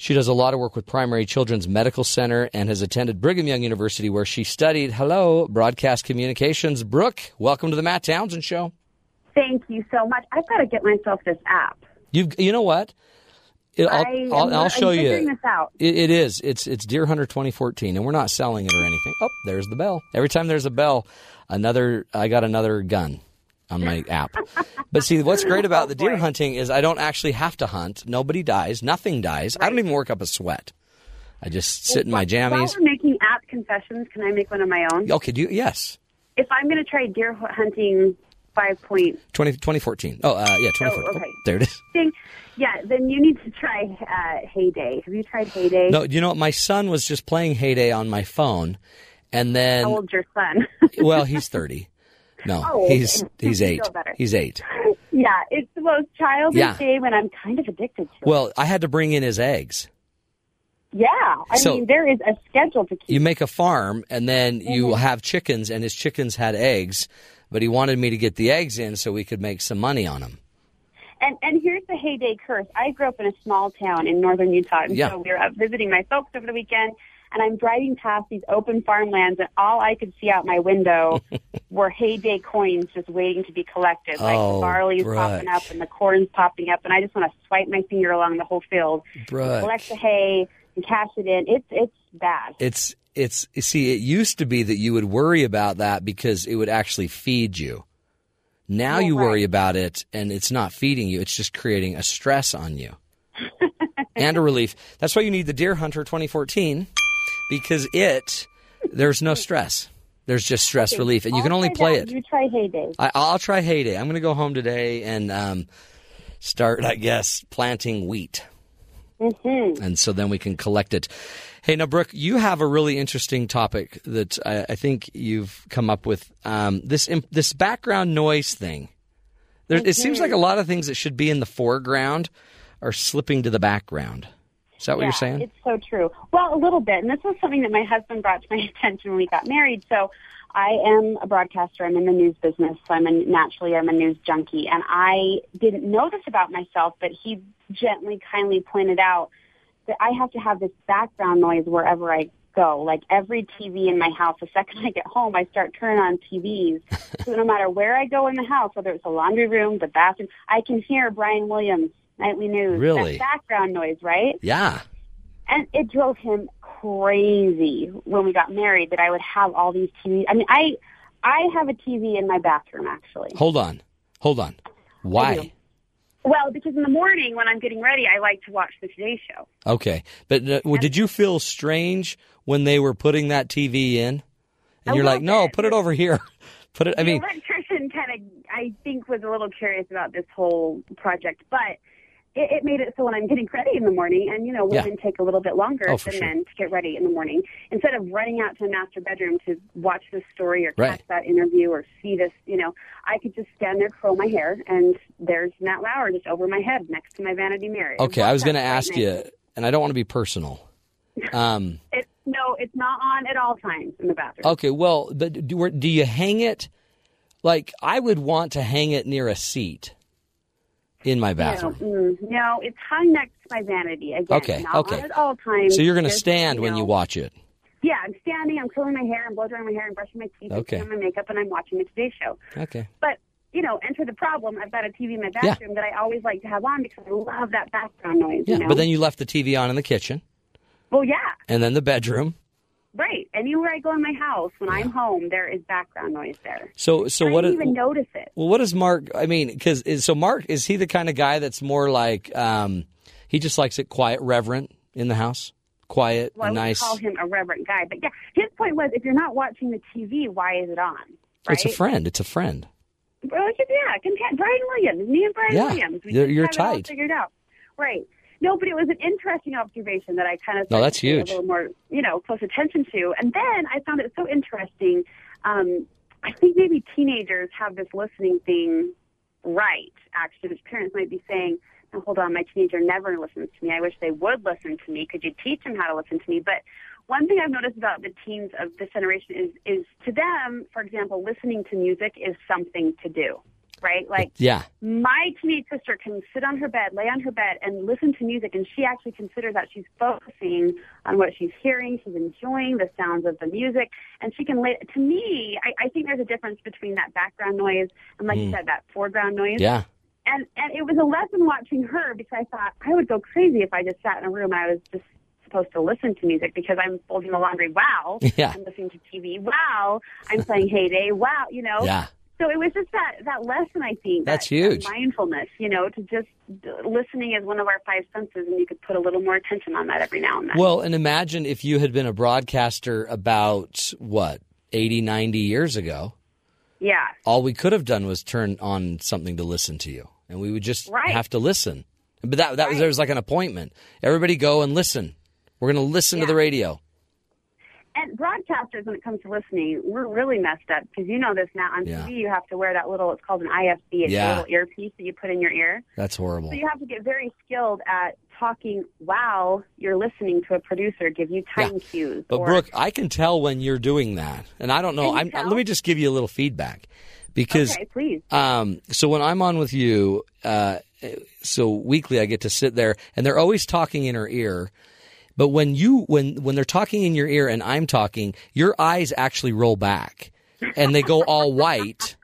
She does a lot of work with Primary Children's Medical Center and has attended Brigham Young University where she studied, hello, broadcast communications. Brooke, welcome to the Matt Townsend Show. Thank you so much. I've got to get myself this app. You you know what? It, I'll, I am- I'll, I'll I'm show you. this out. It, it is. It's it's Deer Hunter 2014, and we're not selling it or anything. Oh, there's the bell. Every time there's a bell, another I got another gun on my app. But see, what's great about the deer <laughs> hunting is I don't actually have to hunt. Nobody dies. Nothing dies. I don't even work up a sweat. I just sit in my While jammies. we're making app confessions, can I make one of my own? Okay, do you, yes. If I'm going to try deer hunting five point 20, 2014. Oh, uh, yeah, 2014. Oh, okay. there it is. thing, yeah, then you need to try uh, Hay Day. Have you tried Hay Day? No, you know what? My son was just playing Hay Day on my phone, and then How old's your son? well, he's <laughs> 30. No, Oh, he's <laughs> he's eight. He's eight. yeah, it's the most childish Yeah. game, and I'm kind of addicted to it. Well, I had to bring in his eggs. Yeah, I So- mean, there is a schedule to keep. You make a farm, and then Mm-hmm. you have chickens, and his chickens had eggs, but he wanted me to get the eggs in so we could make some money on them. And and here's the Hay Day curse. I grew up in a small town in northern Utah, and Yeah. so we were up visiting my folks over the weekend. And I'm driving past these open farmlands, and all I could see out my window <laughs> were Hay Day coins just waiting to be collected. Like Oh, the barley's Brooke. popping up and the corn's popping up, and I just want to swipe my finger along the whole field, collect the hay, and cash it in. It's it's bad. It's it's see, it used to be that you would worry about that because it would actually feed you. Now you worry about it, and it's not feeding you; it's just creating a stress on you and a relief. That's why you need the Deer Hunter 2014 because it there's no stress. There's just stress relief, and you can I'll only play that. it. You try Hay Day. I, I'll try Hay Day. I'm going to go home today and um, start, I guess, planting wheat. Mm-hmm. And so then we can collect it. Hey, now, Brooke, you have a really interesting topic that I, I think you've come up with. Um, this this background noise thing. There, It seems like a lot of things that should be in the foreground are slipping to the background. Is that what yeah, you're saying? It's so true. Well, a little bit. And this was something that my husband brought to my <laughs> attention when we got married. So I am a broadcaster. I'm in the news business. So I'm a, naturally I'm a news junkie. And I didn't know this about myself, but he gently, kindly pointed out that I have to have this background noise wherever I go. Like every TV in my house, the second I get home, I start turning on TVs. <laughs> so no matter where I go in the house, whether it's the laundry room, the bathroom, I can hear Brian Williams, nightly news. Really? That background noise, right? yeah. and it drove him crazy when we got married that I would have all these TVs. I mean, I I have a TV in my bathroom actually. Hold on. Hold on. Why? Well, because in the morning when I'm getting ready, I like to watch the Today Show. Okay. But uh, well, did you feel strange when they were putting that TV in? And A you're like, no, bit. put it over here. <laughs> Put it, I the mean, electrician kind of, I think, was a little curious about this whole project, but it, it made it so when I'm getting ready in the morning, and you know, Yeah. women take a little bit longer Oh, than sure. men to get ready in the morning. Instead of running out to the master bedroom to watch this story or Right. catch that interview or see this, you know, I could just stand there, curl my hair, and there's Matt Lauer just over my head next to my vanity mirror. Okay, I was going to ask you, and I don't want to be personal. <laughs> Um, It, no, it's not on at all times in the bathroom. okay, well, but do, do you hang it? Like, I would want to hang it near a seat in my No, bathroom. mm, no, it's hung next to my vanity again. Okay, okay. at all times. So you're going to stand when know, you watch it. Yeah, I'm standing, I'm curling my hair, I'm blow drying my hair, and brushing my teeth, Okay. and doing my makeup, and I'm watching the Today Show. Okay. But you know, enter the problem. I've got a TV in my Yeah. bathroom that I always like to have on because I love that background noise. Yeah, you know? but then you left the TV on in the kitchen well, yeah, and then the bedroom. Right. Anywhere I go in my house when I'm home, there is background noise there. So, so I what? didn't is- even notice it. Well, what does Mark? I mean, because so Mark is he the kind of guy that's more like um, he just likes it quiet, reverent in the house, quiet, Well, I would nice. call him a reverent guy, but yeah, his point was if you're not watching the TV, why is it on? Right? It's a friend. It's a friend. Well, yeah, Brian Williams, me and Brian Yeah, Williams. We you're- you're have it all tight. figured out, right? No, but it was an interesting observation that I kind of No, that's huge. A little more, you know, close attention to, and then I found it so interesting. Um, I think maybe teenagers have this listening thing right. Actually, which parents might be saying, "Now, hold on, my teenager never listens to me. I wish they would listen to me. Could you teach them how to listen to me?" But one thing I've noticed about the teens of this generation is, is to them, for example, listening to music is something to do right? Like Yeah. my teenage sister can sit on her bed, lay on her bed, and listen to music, and she actually considers that she's focusing on what she's hearing. She's enjoying the sounds of the music, and she can lay. To me, I, I think there's a difference between that background noise and, like you said, that foreground noise. Mm. Yeah. And and it was a lesson watching her because I thought I would go crazy if I just sat in a room and I was just supposed to listen to music because I'm folding the laundry. Wow. <laughs> Yeah. I'm listening to TV. Wow. I'm playing Hay Day. Wow. You know. Yeah. So it was just that that lesson. I think That's that- huge. that mindfulness. You know, to just uh, listening is one of our five senses, and you could put a little more attention on that every now and then. Well, and imagine if you had been a broadcaster about what 80, 90 years ago. yeah. All we could have done was turn on something to listen to you, and we would just Right. have to listen. But that that was there was like an appointment. Everybody go and listen. We're going to listen to the radio. And broadcasters, when it comes to listening, we're really messed up because you know this now. On Yeah. TV, you have to wear that little. It's called an IFB. It's Yeah. a little earpiece that you put in your ear. That's horrible. So you have to get very skilled at talking while you're listening to a producer give you time cues. But or, Brooke, I can tell when you're doing that, and I don't know. I'm, let me just give you a little feedback because okay, please. Um, so when I'm on with you, uh, so weekly I get to sit there and they're always talking in her ear. But when you when when they're talking in your ear and I'm talking, your eyes actually roll back and they go all white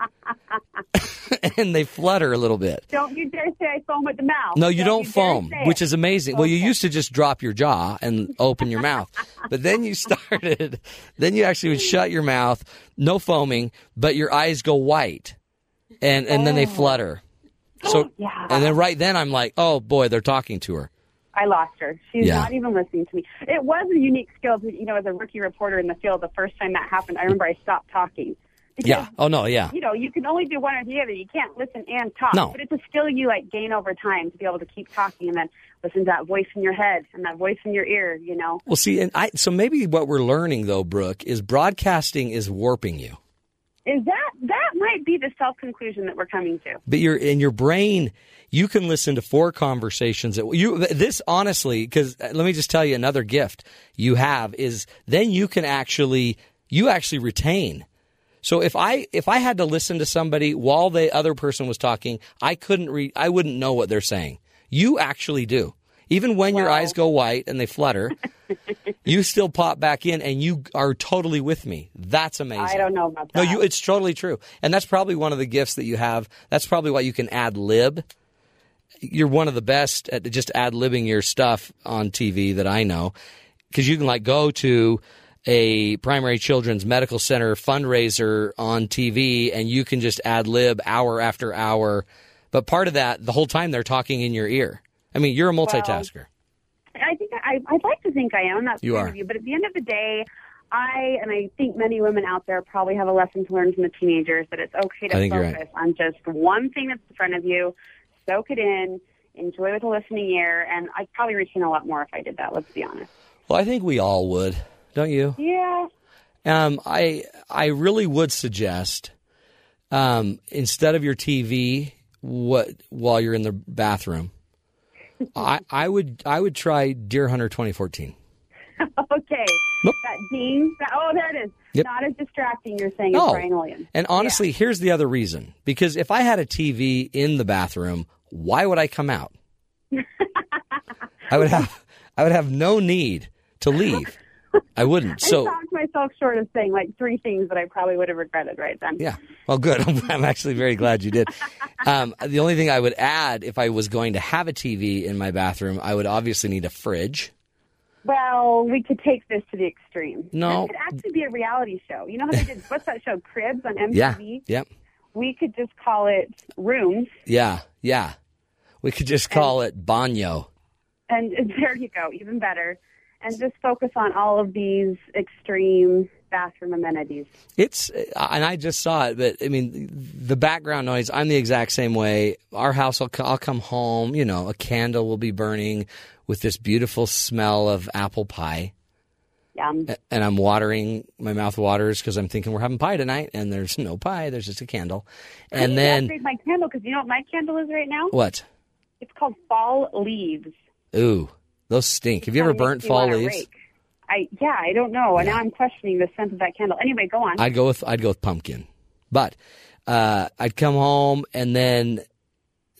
<laughs> and they flutter a little bit. Don't you dare say I foam with the mouth. No, you don't, dare foam, say it. which is amazing. Well, you used to just drop your jaw and open your mouth, but then you started. <laughs> Then you actually would shut your mouth, no foaming, but your eyes go white, and and then they oh. flutter. So Oh. <gasps> Yeah. and then right then I'm like, oh boy, they're talking to her. I lost her. She's Yeah. not even listening to me. It was a unique skill, to, you know, as a rookie reporter in the field. The first time that happened, I remember I stopped talking. Because, Yeah. Oh no. Yeah. You know, you can only do one or the other. You can't listen and talk. No. But it's a skill you like gain over time to be able to keep talking and then listen to that voice in your head and that voice in your ear. You know. Well, see, and I so maybe what we're learning though, Brooke, is broadcasting is warping you. Is that that might be the self conclusion that we're coming to? but you're in your brain you can listen to four conversations that you this honestly because uh, let me just tell you another gift you have is then you can actually you actually retain. So if i if i had to listen to somebody while the other person was talking i couldn't re i wouldn't know what they're saying. You actually do even when your eyes go white and they flutter <laughs> you still pop back in and you are totally with me that's amazing I don't know about no, you. It's totally true, and that's probably one of the gifts that you have. That's probably why you can ad lib. You're one of the best at just ad libbing your stuff on TV that I know, because you can like go to a primary children's medical center fundraiser on TV, and you can just ad lib hour after hour. But part of that, the whole time they're talking in your ear. I mean, you're a multitasker. I think I, I'd like to think I am. That's You are. you. But at the end of the day, I and I think many women out there probably have a lesson to learn from the teenagers that it's okay to I think you're focus right. on just one thing that's in front of you, soak it in, enjoy with a listening ear, and I'd probably retain a lot more if I did that. Let's be honest. well, I think we all would, don't you? Yeah. Um, I I really would suggest um, instead of your TV, what while you're in the bathroom, I I would I would try Deer Hunter 2014. <laughs> okay. Nope. Uh, that ding. That, oh, there it is. Yep. Not as distracting. You're saying No. as oh, Brian Williams. And honestly, here's the other reason: because if I had a TV in the bathroom, why would I come out? <laughs> I would have I would have no need to leave. <laughs> I wouldn't. So I talked myself short of saying like three things that I probably would have regretted right then. Yeah. Well, good. <laughs> I'm, actually very glad you did. Um, the only thing I would add, if I was going to have a TV in my bathroom, I would obviously need a fridge. Well, we could take this to the extreme. No. it could actually be a reality show. You know how they did, what's that show, Cribs on MTV? Yeah. Yep. We could just call it Rooms, Yeah. Yeah. We could just call it Banyo. and there you go, even better. And just focus on all of these extreme bathroom amenities. It's, uh, and I just saw it, but I mean, the background noise, I'm the exact same way. Our house, I'll, I'll come home, you know, a candle will be burning with this beautiful smell of apple pie. Yum. and I'm watering my mouth waters because I'm thinking we're having pie tonight, and there's no pie. There's just a candle, and to then my candle because you know what my candle is right now? what? It's called Fall Leaves. Ooh, those stink. Have you ever burnt fall leaves? rake. I yeah, I don't know. And now I'm questioning the scent of that candle. Anyway, go on. I'd go with I'd go with pumpkin, but uh, I'd come home and then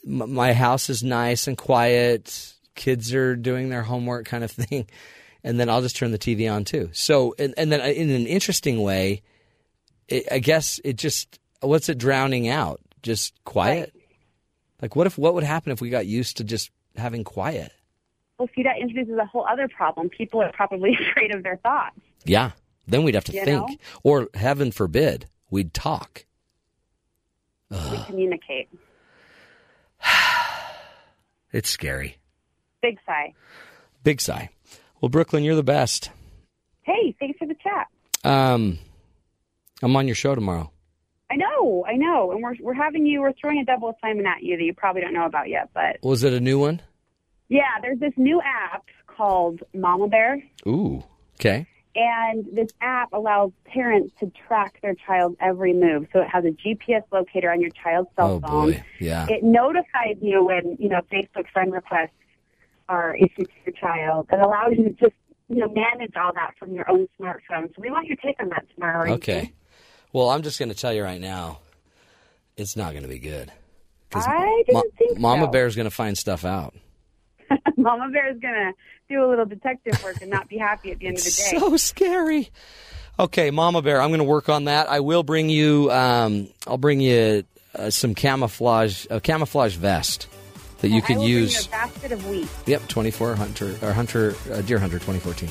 m- my house is nice and quiet. Kids are doing their homework, kind of <laughs> thing, and then I'll just turn the TV on too. So, and, and then in an interesting way, it, I guess it just what's it drowning out? Just quiet. Like, what if what would happen if we got used to just having quiet? Well, see, that introduces a whole other problem. People are probably <laughs> afraid of their thoughts. Yeah. Then we'd have to You think, know? or heaven forbid, we'd talk. We communicate. <sighs> It's scary. Big sigh. Big sigh. Well, Brooklyn, you're the best. Hey, thanks for the chat. Um, I'm on your show tomorrow. I know, I know, and we're we're having you. We're throwing a double assignment at you that you probably don't know about yet. But Was it a new one? Yeah, there's this new app called Mama Bear, Ooh. Okay. and this app allows parents to track their child's every move. So it has a GPS locator on your child's cell Oh phone. boy. Yeah. It notifies you when you know Facebook friend requests are issued to your child. It allows you to just you know manage all that from your own smartphone. So we want your take on that tomorrow. Okay. Well, I'm just going to tell you right now, it's not going to be good. I didn't think Mama so. Bear's going to find stuff out. <laughs> Mama Bear is gonna do a little detective work and not be happy at the end of the day. So scary. Okay, Mama Bear, I'm going to work on that. I will bring you. Um, I'll bring you uh, some camouflage, a camouflage vest that you I can will bring you use. a basket of wheat. Yep, 24 Hunter or Hunter uh, Deer Hunter 2014.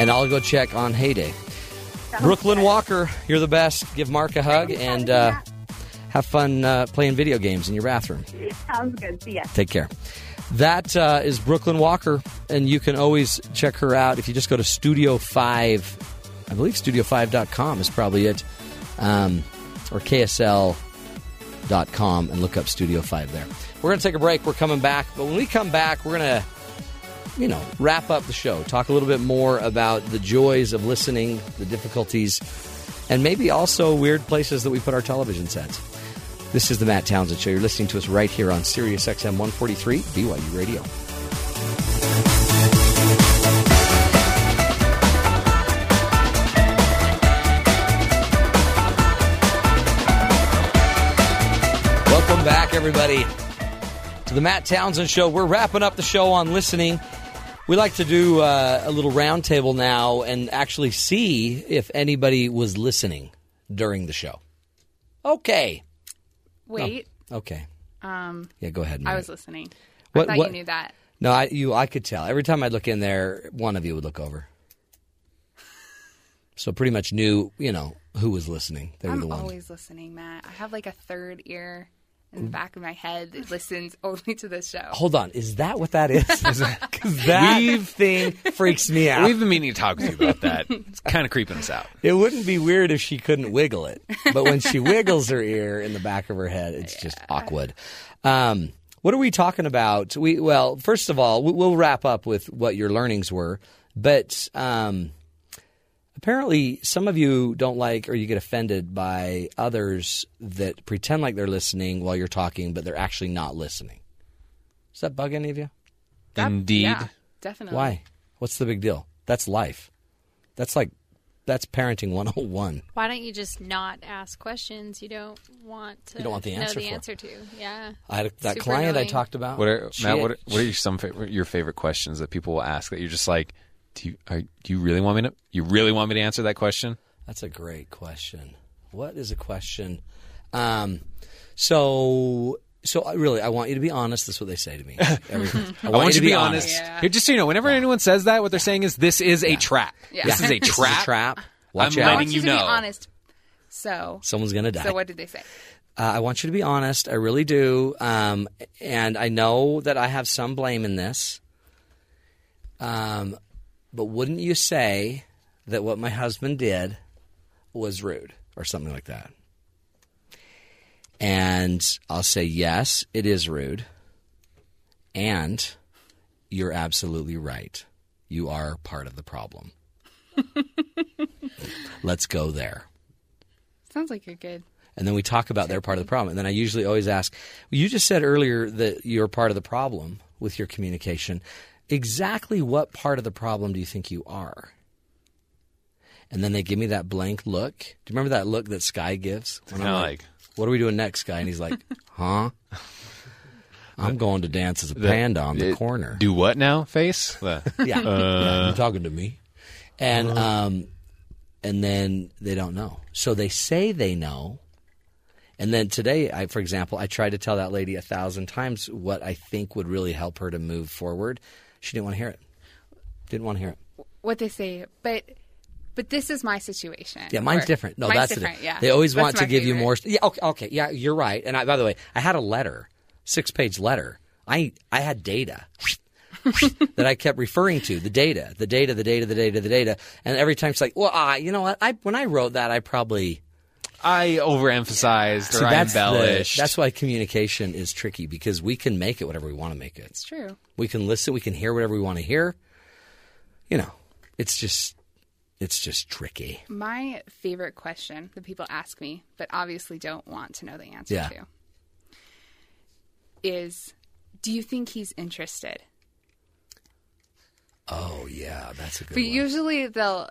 And I'll go check on Hay Day. Brooklyn Walker, you're the best. Give Mark a hug and uh, have fun uh, playing video games in your bathroom. <laughs> Sounds good. See ya. Take care. That uh, is Brooklyn Walker, and you can always check her out if you just go to Studio 5. I believe studio5.com is probably it, um, or KSL.com and look up Studio 5 there. We're going to take a break. We're coming back, but when we come back, we're going to, you know, wrap up the show, talk a little bit more about the joys of listening, the difficulties, and maybe also weird places that we put our television sets. This is the Matt Townsend Show. You're listening to us right here on Sirius XM 143 BYU Radio. Welcome back, everybody, to the Matt Townsend Show. We're wrapping up the show on listening. We like to do uh, a little roundtable now and actually see if anybody was listening during the show. Okay. Wait. Okay. Um, Yeah, go ahead. I was listening. What- I thought what- you knew that. No, I you I could tell. Every time I'd look in there, one of you would look over. <laughs> So pretty much knew, you know, who was listening. They were I'm the one. always listening, Matt. I have like a third ear in the back of my head that listens <laughs> only to this show. Hold on, is that what that is? <laughs> Because that thing freaks me out. We've been meaning to talk with you about that. It's kind of creeping us out. It wouldn't be weird if she couldn't wiggle it, but when she wiggles her ear in the back of her head, it's just awkward. Um, what are we talking about? We well, first of all, we- we'll wrap up with what your learnings were, but um, apparently some of you don't like or you get offended by others that pretend like they're listening while you're talking, but they're actually not listening. Does that bug any of you? That- Indeed. Yeah, definitely. Why? What's the big deal? That's life. That's like that's parenting 101. Why don't you just not ask questions you don't want to You don't want the answer know the for. answer to? Yeah. I had a, that Super client I talked about. What are Matt? What are, what are your, some fa- your favorite questions that people will ask that you're just like, do you are, do you really want me to? You really want me to answer that question? That's a great question. What is a question? Um, so, so I really, I want you to be honest. That's what they say to me. <laughs> Every, I, I want you to be honest. Yeah. Here, just so you know, whenever anyone says that, what they're saying is this is a trap. Yeah. This is a <laughs> This is trap. a trap. Watch I'm out. Letting want you, you to know. be honest. So, Someone's gonna die. so what did they say? Uh, I want you to be honest. I really do. Um, and I know that I have some blame in this. Um, but wouldn't you say that what my husband did was rude or something like that? And I'll say, yes, it is rude. And you're absolutely right. You are part of the problem. <laughs> Let's go there. Sounds like you're good. And then we talk about their part of the problem. And then I usually always ask, you just said earlier that you're part of the problem with your communication. Exactly what part of the problem do you think you are? And then they give me that blank look. Do you remember that look that Sky gives? When I'm like, like, what are we doing next, guy? And he's like, <laughs> huh? I'm going to dance as a panda on the it- corner. Do what now? Face. The- <laughs> Yeah, yeah, you're talking to me, and um, and then they don't know. So they say they know, and then today, I, for example, I tried to tell that lady a thousand times what I think would really help her to move forward. She didn't want to hear it. Didn't want to hear it. what they say, but but this is my situation. Yeah, mine's Or- different. No, that's different. yeah, They always That's want to my give you more. Yeah, okay, okay, yeah, you're right. And I, by the way, I had a letter, six page letter. I I had data <laughs> that I kept referring to the data, the data, the data, the data, the data, and every time she's like, well, ah, you know what? I when I wrote that, I probably I overemphasized or See, I that's the- embellished. that's why communication is tricky because we can make it whatever we want to make it. It's true. We can listen, we can hear whatever we want to hear. You know, it's just it's just tricky. My favorite question that people ask me, but obviously don't want to know the answer Yeah. to, is Do you think he's interested? Oh yeah, that's a good But one. usually they'll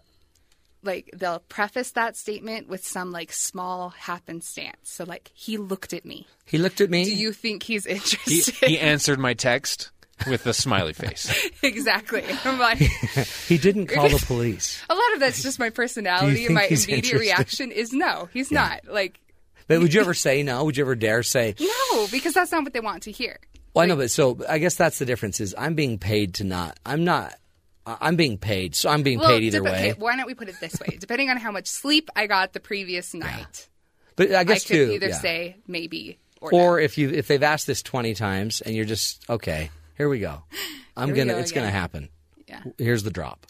like they'll preface that statement with some like small happenstance. So like he looked at me. he looked at me. Do you think he's interested? he answered my text with a smiley face. <laughs> exactly. I'm like <laughs> he didn't call the police. <laughs> a lot of that's just my personality and my immediate interested? reaction is no, he's not. Like But would you ever say no? Would you ever dare say? no, because that's not what they want to hear. Well, I know, but so I guess that's the difference. Is I'm being paid to not. I'm not. I- I'm being paid, so I'm being Well, paid either dep- way. okay, why don't we put it this way? <laughs> Depending on how much sleep I got the previous night, But I I guess could too. either yeah. say maybe or, or no. if you if they've asked this twenty times and you're just okay, here we go. I'm we gonna. go it's gonna happen. Yeah. Here's the drop.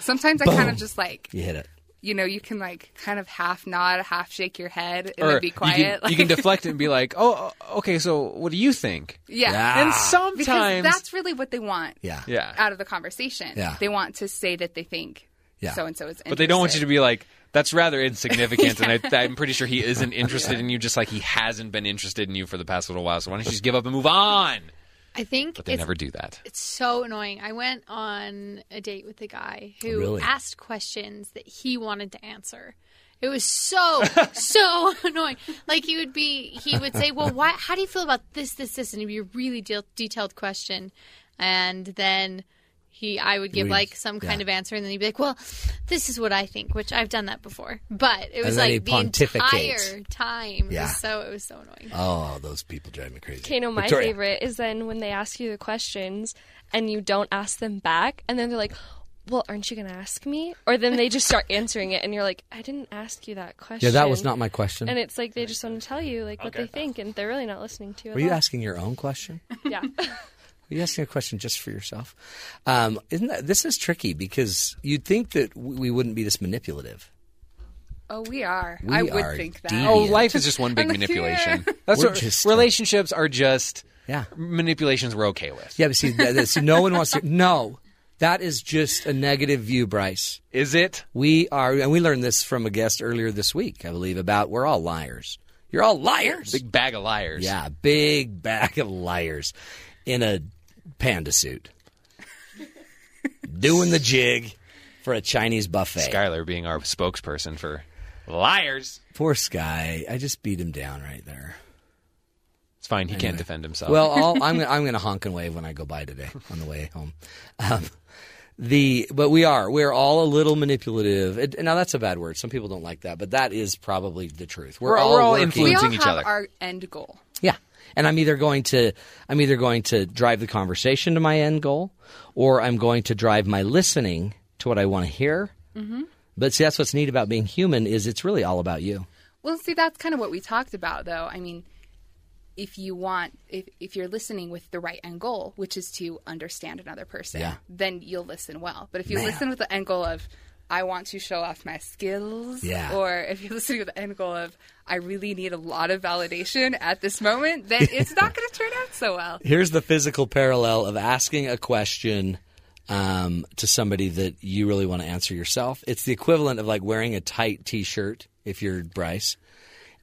Sometimes I kind of just like You hit it. You know you can like kind of half nod, half shake your head, and or then be you quiet. can, like, you can deflect it and be like, oh, "Oh, okay. So what do you think?" yeah. Yeah. And Because sometimes, that's really what they want Yeah. yeah, out of the conversation. Yeah. They want to say that they think Yeah. so and so is but they don't want you to be like, "That's rather insignificant," and <laughs> I, I'm pretty sure he isn't <laughs> interested in you, just like he hasn't been interested in you for the past little while. So why don't you just give up and move on? I think But they it's, never do that. it's so annoying. I went on a date with a guy who oh, Really? asked questions that he wanted to answer. It was so <laughs> so annoying. Like he would be, he would say, "Well, why? How do you feel about this, this, this?" And it'd be a really de- detailed question, and then he, I would give We'd- like some kind yeah. of answer, and then he'd be like, "Well, this is what I think," which I've done that before. But it was like the entire time. Yeah. was so it was so annoying. Oh, those people drive me crazy. Okay, no, my Victoria. favorite is then when they ask you the questions and you don't ask them back, and then they're like, "Well, aren't you going to ask me?" Or then they just start answering it, and you're like, "I didn't ask you that question." Yeah, that was not my question. And it's like they just want to tell you like what they think, and they're really not listening to you. Were at you all. asking your own question? Yeah. <laughs> Are you asking a question just for yourself? Um, isn't that, this is tricky because you'd think that we wouldn't be this manipulative. Oh, we are. We I would are think that. deviant. Oh, life is just one big manipulation. <laughs> That's We're what just, relationships are. Just Yeah. manipulations we're okay with. Yeah, but see, that, that- see, no one wants to. No, that is just a negative view, Bryce. Is it? We are, and we learned this from a guest earlier this week, I believe, about we're all liars. You're all liars. Big bag of liars. yeah, big bag of liars in a panda suit, doing the jig for a Chinese buffet. Skylar being our spokesperson for liars. Poor Sky, I just beat him down right there. It's fine. He can't defend himself. Well, I'll, <laughs> I'm I'm going to honk and wave when I go by today on the way home. Um, the but we are we're all a little manipulative. It, now that's a bad word. Some people don't like that, but that is probably the truth. We're, We're- all we're all working- we all influencing each have other. our end goal. Yeah, and I'm either going to I'm either going to drive the conversation to my end goal, or I'm going to drive my listening to what I want to hear. Mm-hmm. But see, that's what's neat about being human is it's really all about you. Well, see, that's kind of what we talked about, though. I mean, if you want, if, if you're listening with the right end goal, which is to understand another person, Yeah. then you'll listen well. But if you Man. listen with the end goal of, I want to show off my skills, Yeah. or if you're listening with the end goal of, I really need a lot of validation at this moment, then <laughs> it's not going to turn out so well. Here's the physical parallel of asking a question um, to somebody that you really want to answer yourself. It's the equivalent of like wearing a tight T-shirt if you're Bryce,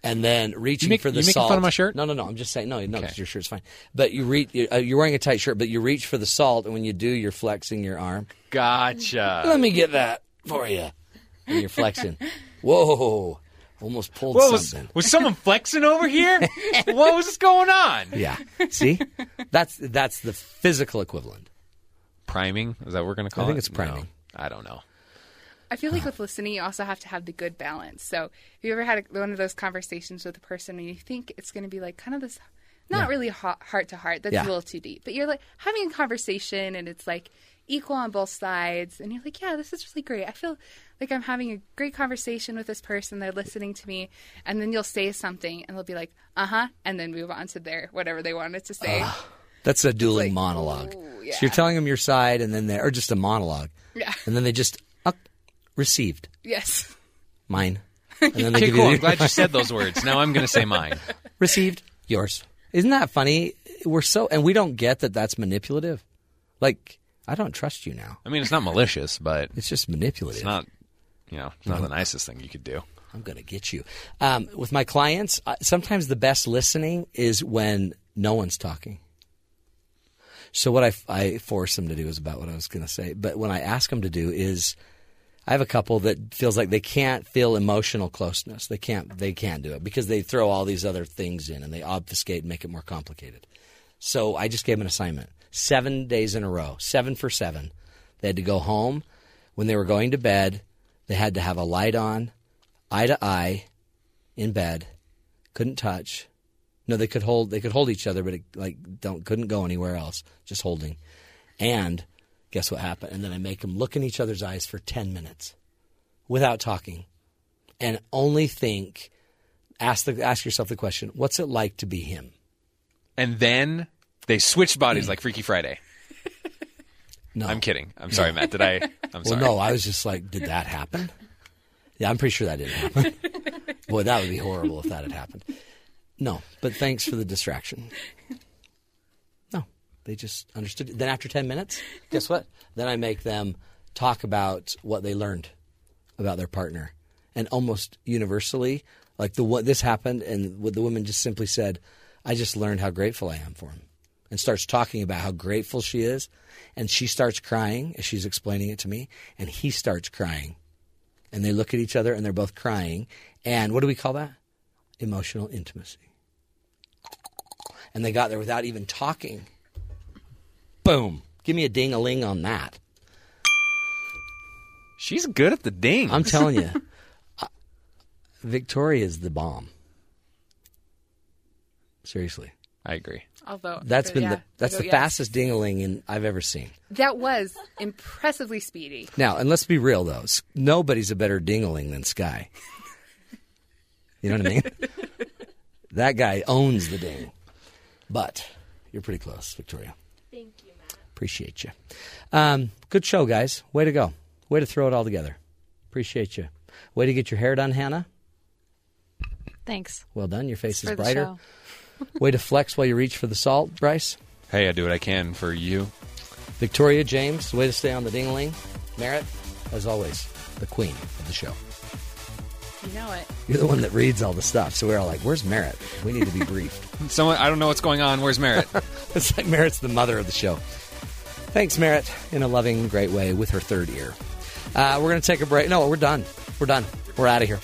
and then reaching make- for the salt. you making fun of my shirt? No, no, no. I'm just saying no, no, because Okay. your shirt's fine. But you reach. Uh, you're wearing a tight shirt, but you reach for the salt, and when you do, you're flexing your arm. gotcha. Let me get that for you. And you're flexing. <laughs> Whoa. Almost pulled What was was someone flexing over here? <laughs> what was going on? Yeah. See, that's that's the physical equivalent. Priming is that what we're going to call it? I think it? it's priming. No, I don't know. I feel like with listening, you also have to have the good balance. So, have you ever had a, one of those conversations with a person and you think it's going to be like kind of this, not Yeah. really heart to heart, that's Yeah. a little too deep, but you're like having a conversation and it's like equal on both sides, and you're like, yeah, this is really great. I feel like I'm having a great conversation with this person. They're listening to me, and then you'll say something, and they'll be like, uh huh, and then move on to their whatever they wanted to say. That's a dueling like, monologue. ooh, So you're telling them your side, and then they or just a monologue, yeah. and then they just uh, received Yes. mine, <laughs> and then they Okay, cool. you I'm glad you said those words. Now I'm going to say mine. <laughs> received yours. Isn't that funny? We're so and we don't get that that's manipulative. Like I don't trust you now. I mean, it's not malicious, but It's just manipulative. it's not, you know, it's not the nicest thing you could do. I'm going to get you. Um, with my clients, sometimes the best listening is when no one's talking. So what I, I force them to do is about what I was going to say. But when I ask them to do is, I have a couple that feels like they can't feel emotional closeness. They can't. They can't do it because they throw all these other things in and they obfuscate and make it more complicated. So I just gave them an assignment: seven days in a row, seven for seven. They had to go home. When they were going to bed, they had to have a light on, eye to eye, in bed. Couldn't touch. No, they could hold. They could hold each other, but it, like don't couldn't go anywhere else. Just holding. And guess what happened? And then I make them look in each other's eyes for ten minutes, without talking, and only think. Ask the ask yourself the question: What's it like to be him? And then they switched bodies <clears throat> like Freaky Friday. No, I'm kidding. I'm sorry, Matt. Did I? I'm Well, sorry. no, I was just like, did that happen? Yeah, I'm pretty sure that didn't happen. <laughs> Boy, that would be horrible if that had happened. No, but thanks for the distraction. No, they just understood. Then after 10 minutes, guess what? Then I make them talk about what they learned about their partner. And almost universally, like the what this happened, and the woman just simply said, I just learned how grateful I am for him. And starts talking about how grateful she is. And she starts crying as she's explaining it to me. And he starts crying. And they look at each other and they're both crying. And what do we call that? Emotional intimacy. And they got there without even talking. Boom. Give me a ding a ling on that. She's good at the ding. I'm telling you, <laughs> uh, Victoria's the bomb. Seriously, I agree. Although that's been yeah, the that's the yes. fastest ding a ling I've ever seen. That was impressively speedy. Now, and let's be real though, nobody's a better ding-a-ling than Sky. You know what I mean? <laughs> that guy owns the ding. But you're pretty close, Victoria. Thank you, Matt. Appreciate you. Um, good show, guys. Way to go. Way to throw it all together. Appreciate you. Way to get your hair done, Hannah. Thanks. Well done. Your face For is the brighter. Show. Way to flex while you reach for the salt, Bryce. Hey, I do what I can for you. Victoria, James, way to stay on the ding-a-ling. Merritt, as always, the queen of the show. You know it. You're the one that reads all the stuff, so we're all like, "Where's Merritt? We need to be briefed." <laughs> Someone, I don't know what's going on. Where's Merritt? <laughs> it's like Merritt's the mother of the show. Thanks, Merritt, in a loving, great way with her third ear. Uh, we're going to take a break. No, we're done. We're done. We're out of here.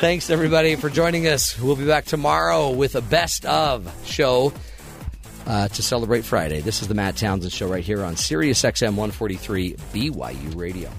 Thanks, everybody, for joining us. We'll be back tomorrow with a best of show uh, to celebrate Friday. This is the Matt Townsend Show right here on Sirius XM 143 BYU Radio.